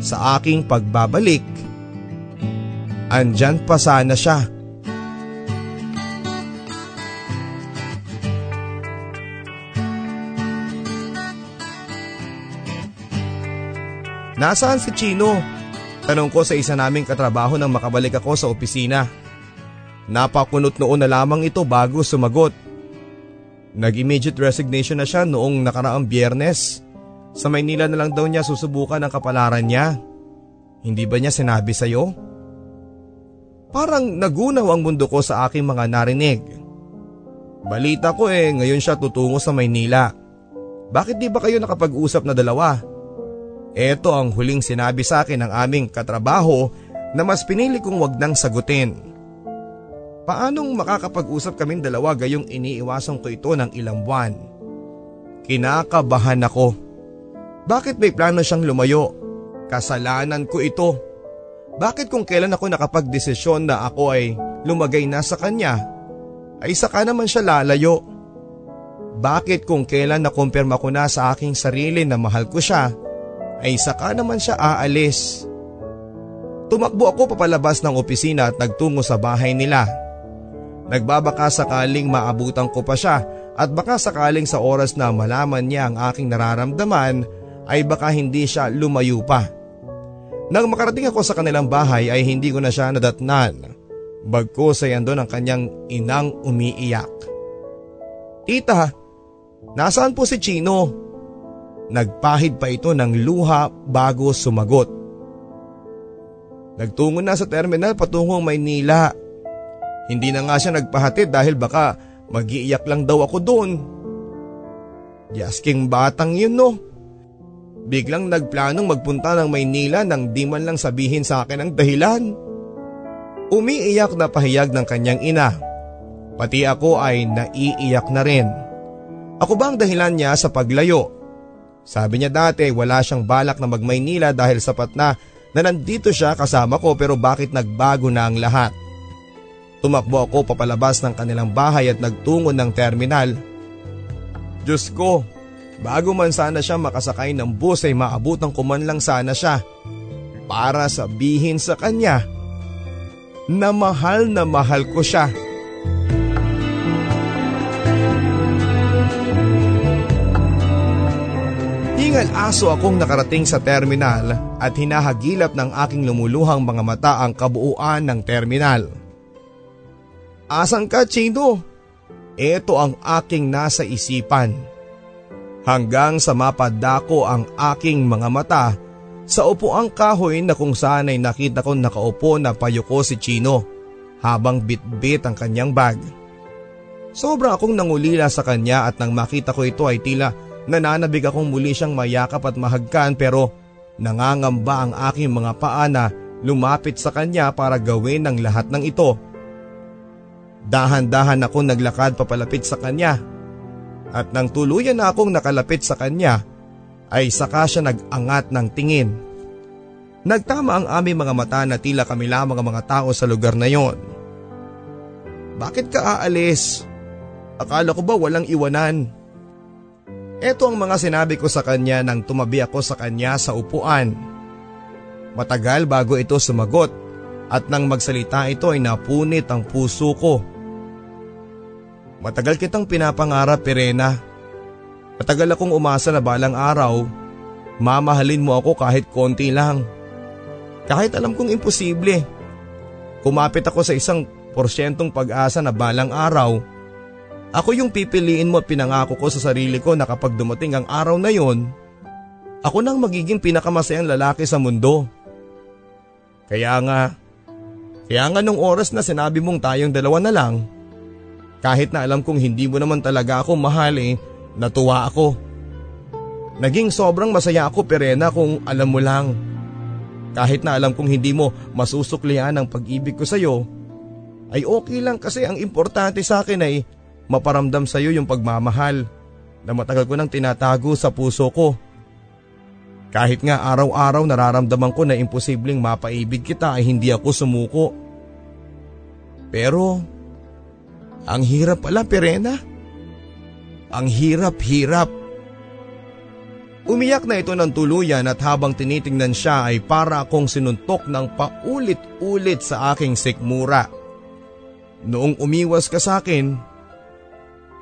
sa aking pagbabalik, andyan pa sana siya. Nasaan si Chino? Tanong ko sa isa naming katrabaho nang makabalik ako sa opisina. Napakunot noon na lamang ito bago sumagot. Nag-immediate resignation na siya noong nakaraang biyernes. Sa Maynila na lang daw niya susubukan ang kapalaran niya. Hindi ba niya sinabi sa'yo? Parang nagunaw ang mundo ko sa aking mga narinig. Balita ko eh, ngayon siya tutungo sa Maynila. Bakit di ba kayo nakapag-usap na dalawa? Ito ang huling sinabi sa akin ng aming katrabaho na mas pinili kong wag nang sagutin. Paanong makakapag-usap kaming dalawa gayong iniiwasan ko ito ng ilang buwan? Kinakabahan ako. Bakit may plano siyang lumayo? Kasalanan ko ito. Bakit kung kailan ako nakapagdesisyon na ako ay lumagay na sa kanya, ay saka naman siya lalayo? Bakit kung kailan nakumpirma ko na sa aking sarili na mahal ko siya, ay saka naman siya aalis? Tumakbo ako papalabas ng opisina at nagtungo sa bahay nila. Nagbabaka sakaling maabutan ko pa siya at baka sakaling sa oras na malaman niya ang aking nararamdaman ay baka hindi siya lumayo pa. Nang makarating ako sa kanilang bahay ay hindi ko na siya nadatnan. Bagko sa yando ng kanyang inang umiiyak. Tita, nasaan po si Chino? Nagpahid pa ito ng luha bago sumagot. Nagtungo na sa terminal patungong Maynila. Hindi na nga siya nagpahatid dahil baka magiiyak lang daw ako doon. Yasking batang yun no. Biglang nagplanong magpunta ng Maynila nang di man lang sabihin sa akin ang dahilan. Umiiyak na pahiyag ng kanyang ina. Pati ako ay naiiyak na rin. Ako ba ang dahilan niya sa paglayo? Sabi niya dati wala siyang balak na mag-Maynila dahil sapat na na nandito siya kasama ko pero bakit nagbago na ang lahat? Tumakbo ako papalabas ng kanilang bahay at nagtungo ng terminal. Diyos ko, bago man sana siya makasakay ng bus ay maabutan ko man lang sana siya para sabihin sa kanya na mahal na mahal ko siya. Hingal aso akong nakarating sa terminal at hinahagilap ng aking lumuluhang mga mata ang kabuuan ng terminal. Asan ka, Chino? Ito ang aking nasa isipan. Hanggang sa mapadako ang aking mga mata sa upuang kahoy na kung saan ay nakita ko nakaupo na payuko si Chino habang bitbit ang kanyang bag. Sobra akong nangulila sa kanya at nang makita ko ito ay tila nananabig akong muli siyang mayakap at mahagkan pero nangangamba ang aking mga paa na lumapit sa kanya para gawin ang lahat ng ito. Dahan-dahan ako naglakad papalapit sa kanya. At nang tuluyan na akong nakalapit sa kanya, ay saka siya nag-angat ng tingin. Nagtama ang aming mga mata na tila kami lamang ang mga tao sa lugar na yon. Bakit ka aalis? Akala ko ba walang iwanan? Ito ang mga sinabi ko sa kanya nang tumabi ako sa kanya sa upuan. Matagal bago ito sumagot at nang magsalita ito ay napunit ang puso ko. Matagal kitang pinapangarap, Pirena. Matagal akong umasa na balang araw, mamahalin mo ako kahit konti lang. Kahit alam kong imposible. Kumapit ako sa isang porsyentong pag-asa na balang araw. Ako yung pipiliin mo at pinangako ko sa sarili ko na kapag dumating ang araw na yon, ako nang magiging pinakamasayang lalaki sa mundo. Kaya nga, kaya nga nung oras na sinabi mong tayong dalawa na lang, kahit na alam kong hindi mo naman talaga ako mahal eh, natuwa ako. Naging sobrang masaya ako Perena kung alam mo lang. Kahit na alam kong hindi mo masusuklian ang pag-ibig ko sa'yo, ay okay lang kasi ang importante sa akin ay maparamdam sa'yo yung pagmamahal na matagal ko nang tinatago sa puso ko. Kahit nga araw-araw nararamdaman ko na imposibleng mapaibig kita ay hindi ako sumuko. Pero ang hirap pala, Perena. Ang hirap-hirap. Umiyak na ito ng tuluyan at habang tinitingnan siya ay para akong sinuntok ng paulit-ulit sa aking sikmura. Noong umiwas ka sa akin,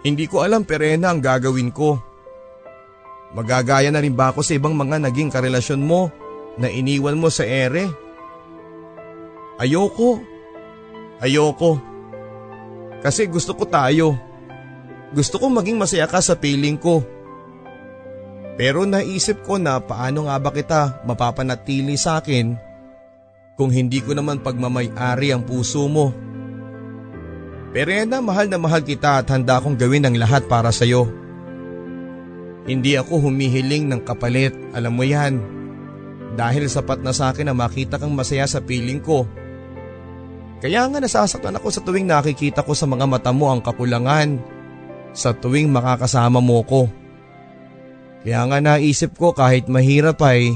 hindi ko alam perena ang gagawin ko. Magagaya na rin ba ako sa ibang mga naging karelasyon mo na iniwan mo sa ere? Ayoko. Ayoko. Kasi gusto ko tayo. Gusto ko maging masaya ka sa piling ko. Pero naisip ko na paano nga ba kita mapapanatili sa akin kung hindi ko naman pagmamay-ari ang puso mo. Perena, mahal na mahal kita at handa akong gawin ang lahat para sa iyo. Hindi ako humihiling ng kapalit, alam mo yan. Dahil sapat na sa akin na makita kang masaya sa piling ko. Kaya nga nasasaktan ako sa tuwing nakikita ko sa mga mata mo ang kakulangan. Sa tuwing makakasama mo ko. Kaya nga naisip ko kahit mahirap ay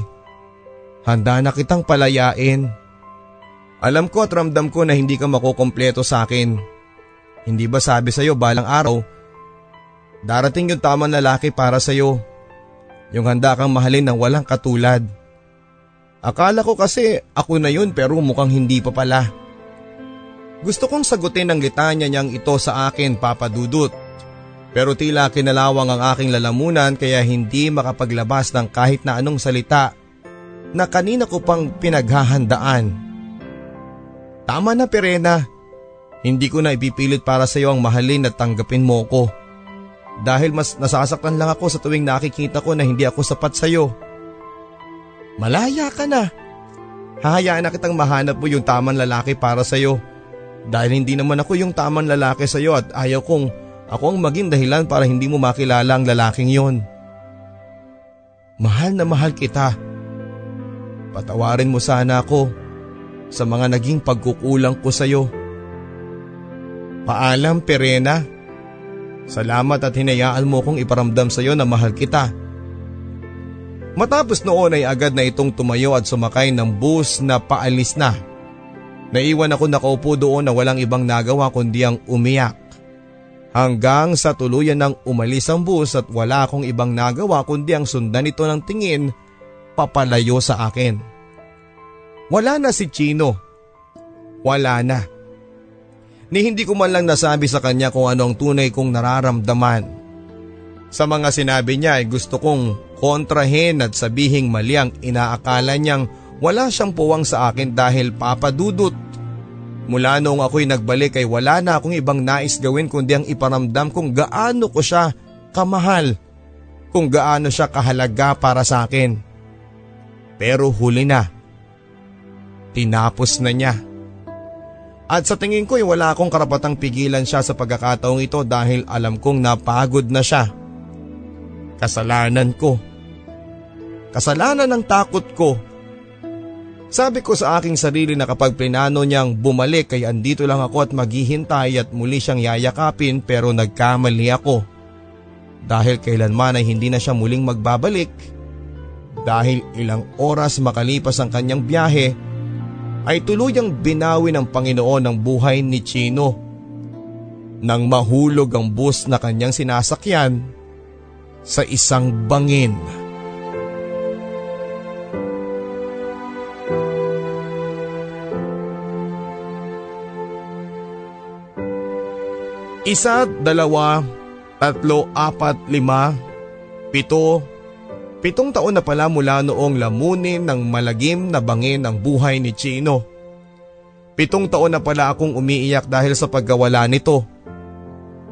handa na kitang palayain. Alam ko at ramdam ko na hindi ka makukompleto sa akin. Hindi ba sabi sa'yo balang araw, darating yung tamang lalaki para sa'yo. Yung handa kang mahalin ng walang katulad. Akala ko kasi ako na yun pero mukhang hindi pa pala. Gusto kong sagutin ang litanya niyang ito sa akin papadudot. Pero tila kinalawang ang aking lalamunan kaya hindi makapaglabas ng kahit na anong salita na kanina ko pang pinaghahandaan. Tama na Perena, hindi ko na ipipilit para sa iyo ang mahalin at tanggapin mo ko. Dahil mas nasasaktan lang ako sa tuwing nakikita ko na hindi ako sapat sa iyo. Malaya ka na. Hahayaan na kitang mahanap mo yung tamang lalaki para sa iyo. Dahil hindi naman ako yung tamang lalaki sa iyo at ayaw kong ako ang maging dahilan para hindi mo makilala ang lalaking yon. Mahal na mahal kita. Patawarin mo sana ako sa mga naging pagkukulang ko sa iyo. Paalam Perena. Salamat at hinayaan mo kong iparamdam sa iyo na mahal kita. Matapos noon ay agad na itong tumayo at sumakay ng bus na paalis na. Naiwan ako nakaupo doon na walang ibang nagawa kundi ang umiyak. Hanggang sa tuluyan ng umalis ang bus at wala akong ibang nagawa kundi ang sundan ito ng tingin papalayo sa akin. Wala na si Chino. Wala na. Ni hindi ko man lang nasabi sa kanya kung ano ang tunay kong nararamdaman. Sa mga sinabi niya ay gusto kong kontrahin at sabihing mali ang inaakala niyang wala siyang puwang sa akin dahil papadudot Mula noong ako'y nagbalik ay wala na akong ibang nais gawin kundi ang iparamdam kung gaano ko siya kamahal, kung gaano siya kahalaga para sa akin. Pero huli na. Tinapos na niya. At sa tingin ko ay wala akong karapatang pigilan siya sa pagkakataong ito dahil alam kong napagod na siya. Kasalanan ko. Kasalanan ng takot ko sabi ko sa aking sarili na kapag plinano niyang bumalik ay andito lang ako at maghihintay at muli siyang yayakapin pero nagkamali ako. Dahil kailanman ay hindi na siya muling magbabalik. Dahil ilang oras makalipas ang kanyang biyahe ay tuluyang binawi ng Panginoon ang buhay ni Chino. Nang mahulog ang bus na kanyang sinasakyan sa isang bangin. Isa, dalawa, tatlo, apat, lima, pito, pitong taon na pala mula noong lamunin ng malagim na bangin ang buhay ni Chino. Pitong taon na pala akong umiiyak dahil sa pagkawala nito.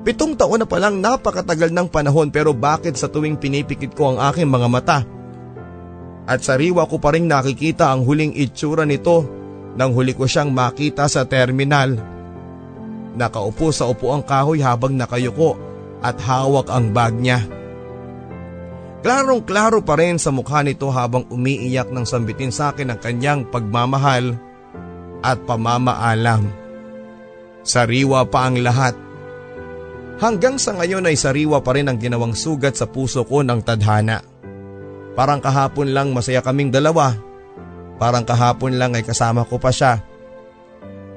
Pitong taon na palang napakatagal ng panahon pero bakit sa tuwing pinipikit ko ang aking mga mata? At sariwa ko pa rin nakikita ang huling itsura nito nang huli ko siyang makita sa terminal. Nakaupo sa upuang kahoy habang nakayuko at hawak ang bag niya. Klarong klaro pa rin sa mukha nito habang umiiyak ng sambitin sa akin ang kanyang pagmamahal at pamamaalam. Sariwa pa ang lahat. Hanggang sa ngayon ay sariwa pa rin ang ginawang sugat sa puso ko ng tadhana. Parang kahapon lang masaya kaming dalawa. Parang kahapon lang ay kasama ko pa siya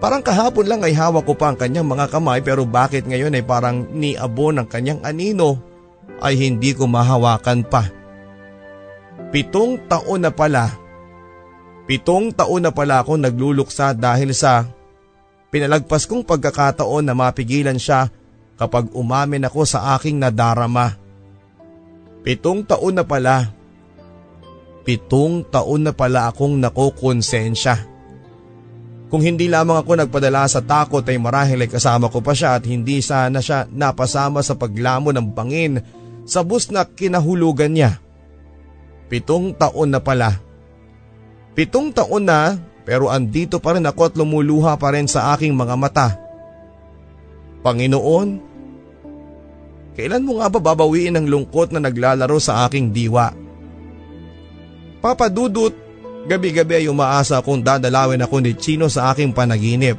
Parang kahapon lang ay hawak ko pa ang kanyang mga kamay pero bakit ngayon ay parang niabo ng kanyang anino ay hindi ko mahawakan pa. Pitong taon na pala. Pitong taon na pala akong nagluluksa dahil sa pinalagpas kong pagkakataon na mapigilan siya kapag umamin ako sa aking nadarama. Pitong taon na pala. Pitong taon na pala akong nakokonsensya. Kung hindi lamang ako nagpadala sa takot ay marahil ay kasama ko pa siya at hindi sana siya napasama sa paglamo ng bangin sa bus na kinahulugan niya. Pitong taon na pala. Pitong taon na pero andito pa rin ako at lumuluha pa rin sa aking mga mata. Panginoon, kailan mo nga ba babawiin ang lungkot na naglalaro sa aking diwa? Papadudot, gabi-gabi ay umaasa akong dadalawin ako ni Chino sa aking panaginip.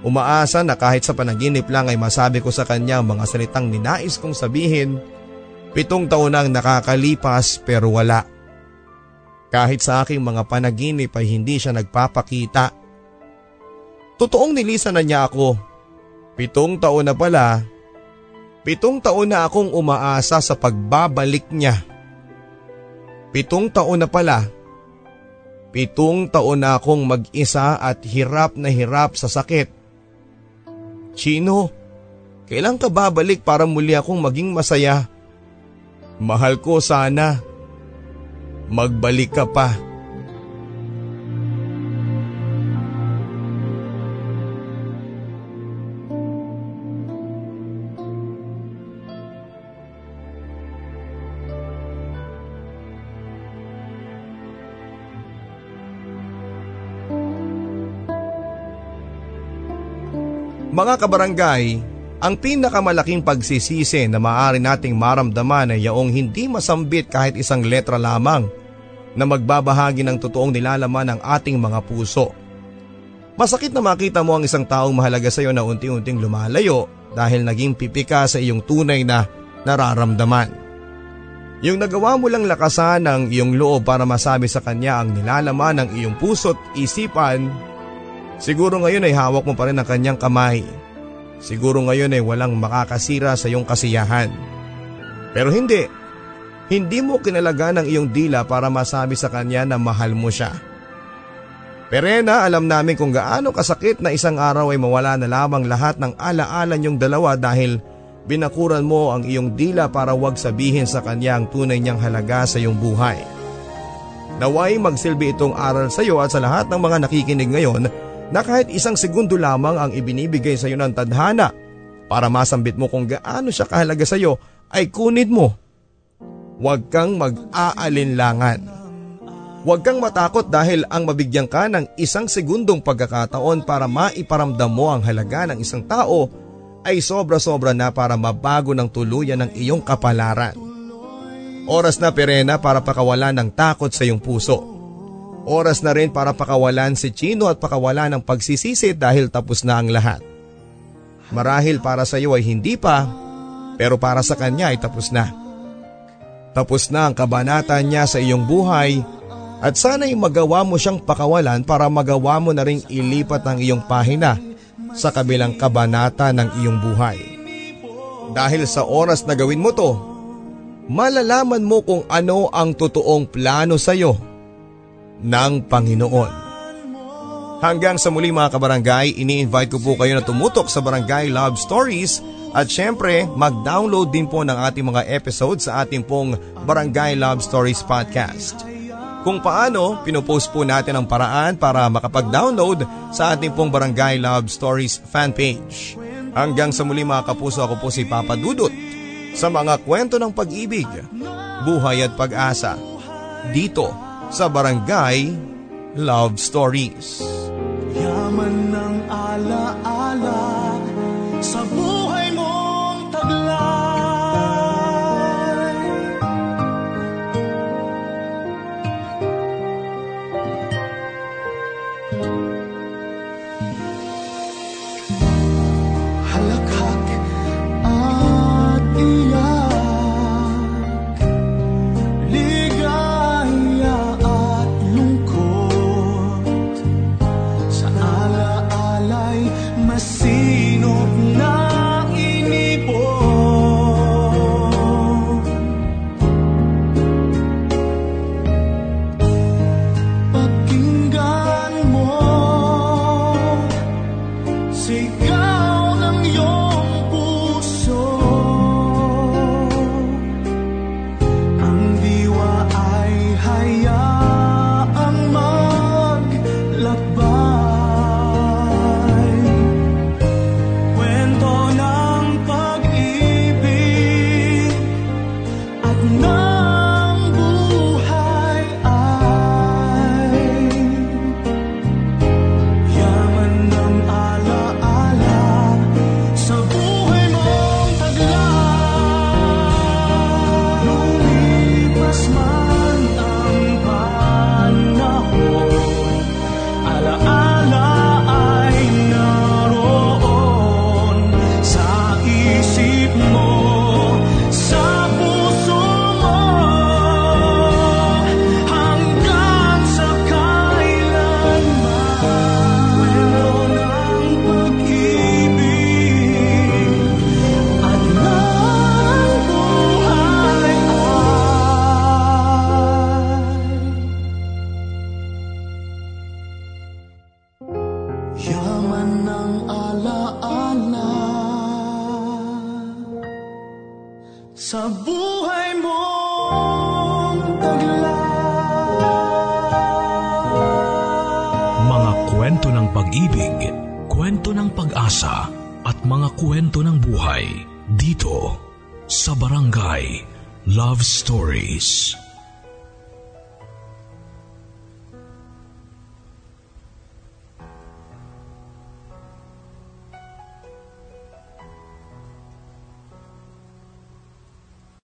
Umaasa na kahit sa panaginip lang ay masabi ko sa kanya mga salitang ninais kong sabihin Pitong taon nang nakakalipas pero wala. Kahit sa aking mga panaginip ay hindi siya nagpapakita. Totoong nilisan na niya ako. Pitong taon na pala. Pitong taon na akong umaasa sa pagbabalik niya. Pitong taon na pala. Pitong taon na akong mag-isa at hirap na hirap sa sakit. Chino, kailan ka babalik para muli akong maging masaya? Mahal ko sana. Magbalik ka pa. Mga kabarangay, ang pinakamalaking pagsisisi na maaari nating maramdaman ay yaong hindi masambit kahit isang letra lamang na magbabahagi ng totoong nilalaman ng ating mga puso. Masakit na makita mo ang isang taong mahalaga sa iyo na unti-unting lumalayo dahil naging pipika sa iyong tunay na nararamdaman. Yung nagawa mo lang lakasan ng iyong loob para masabi sa kanya ang nilalaman ng iyong puso't isipan, siguro ngayon ay hawak mo pa rin ang kanyang kamay Siguro ngayon ay walang makakasira sa iyong kasiyahan. Pero hindi. Hindi mo kinalaga ng iyong dila para masabi sa kanya na mahal mo siya. Perena, alam namin kung gaano kasakit na isang araw ay mawala na lamang lahat ng alaala niyong dalawa dahil binakuran mo ang iyong dila para wag sabihin sa kanya ang tunay niyang halaga sa iyong buhay. Naway magsilbi itong aral sa iyo at sa lahat ng mga nakikinig ngayon na kahit isang segundo lamang ang ibinibigay sa iyo ng tadhana para masambit mo kung gaano siya kahalaga sa iyo ay kunin mo. Huwag kang mag-aalinlangan. Huwag kang matakot dahil ang mabigyan ka ng isang segundong pagkakataon para maiparamdam mo ang halaga ng isang tao ay sobra-sobra na para mabago ng tuluyan ng iyong kapalaran. Oras na perena para pakawalan ng takot sa iyong puso. Oras na rin para pakawalan si Chino at pakawalan ng pagsisisi dahil tapos na ang lahat. Marahil para sa iyo ay hindi pa, pero para sa kanya ay tapos na. Tapos na ang kabanata niya sa iyong buhay at sana'y magawa mo siyang pakawalan para magawa mo na ring ilipat ang iyong pahina sa kabilang kabanata ng iyong buhay. Dahil sa oras na gawin mo to, malalaman mo kung ano ang totoong plano sa iyo ng Panginoon. Hanggang sa muli mga kabarangay, ini-invite ko po kayo na tumutok sa Barangay Love Stories at syempre mag-download din po ng ating mga episodes sa ating pong Barangay Love Stories Podcast. Kung paano, pinopost po natin ang paraan para makapag-download sa ating pong Barangay Love Stories fanpage. Hanggang sa muli mga kapuso, ako po si Papa Dudut sa mga kwento ng pag-ibig, buhay at pag-asa. Dito sa Barangay Love Stories. Yaman ng alaala sa buhay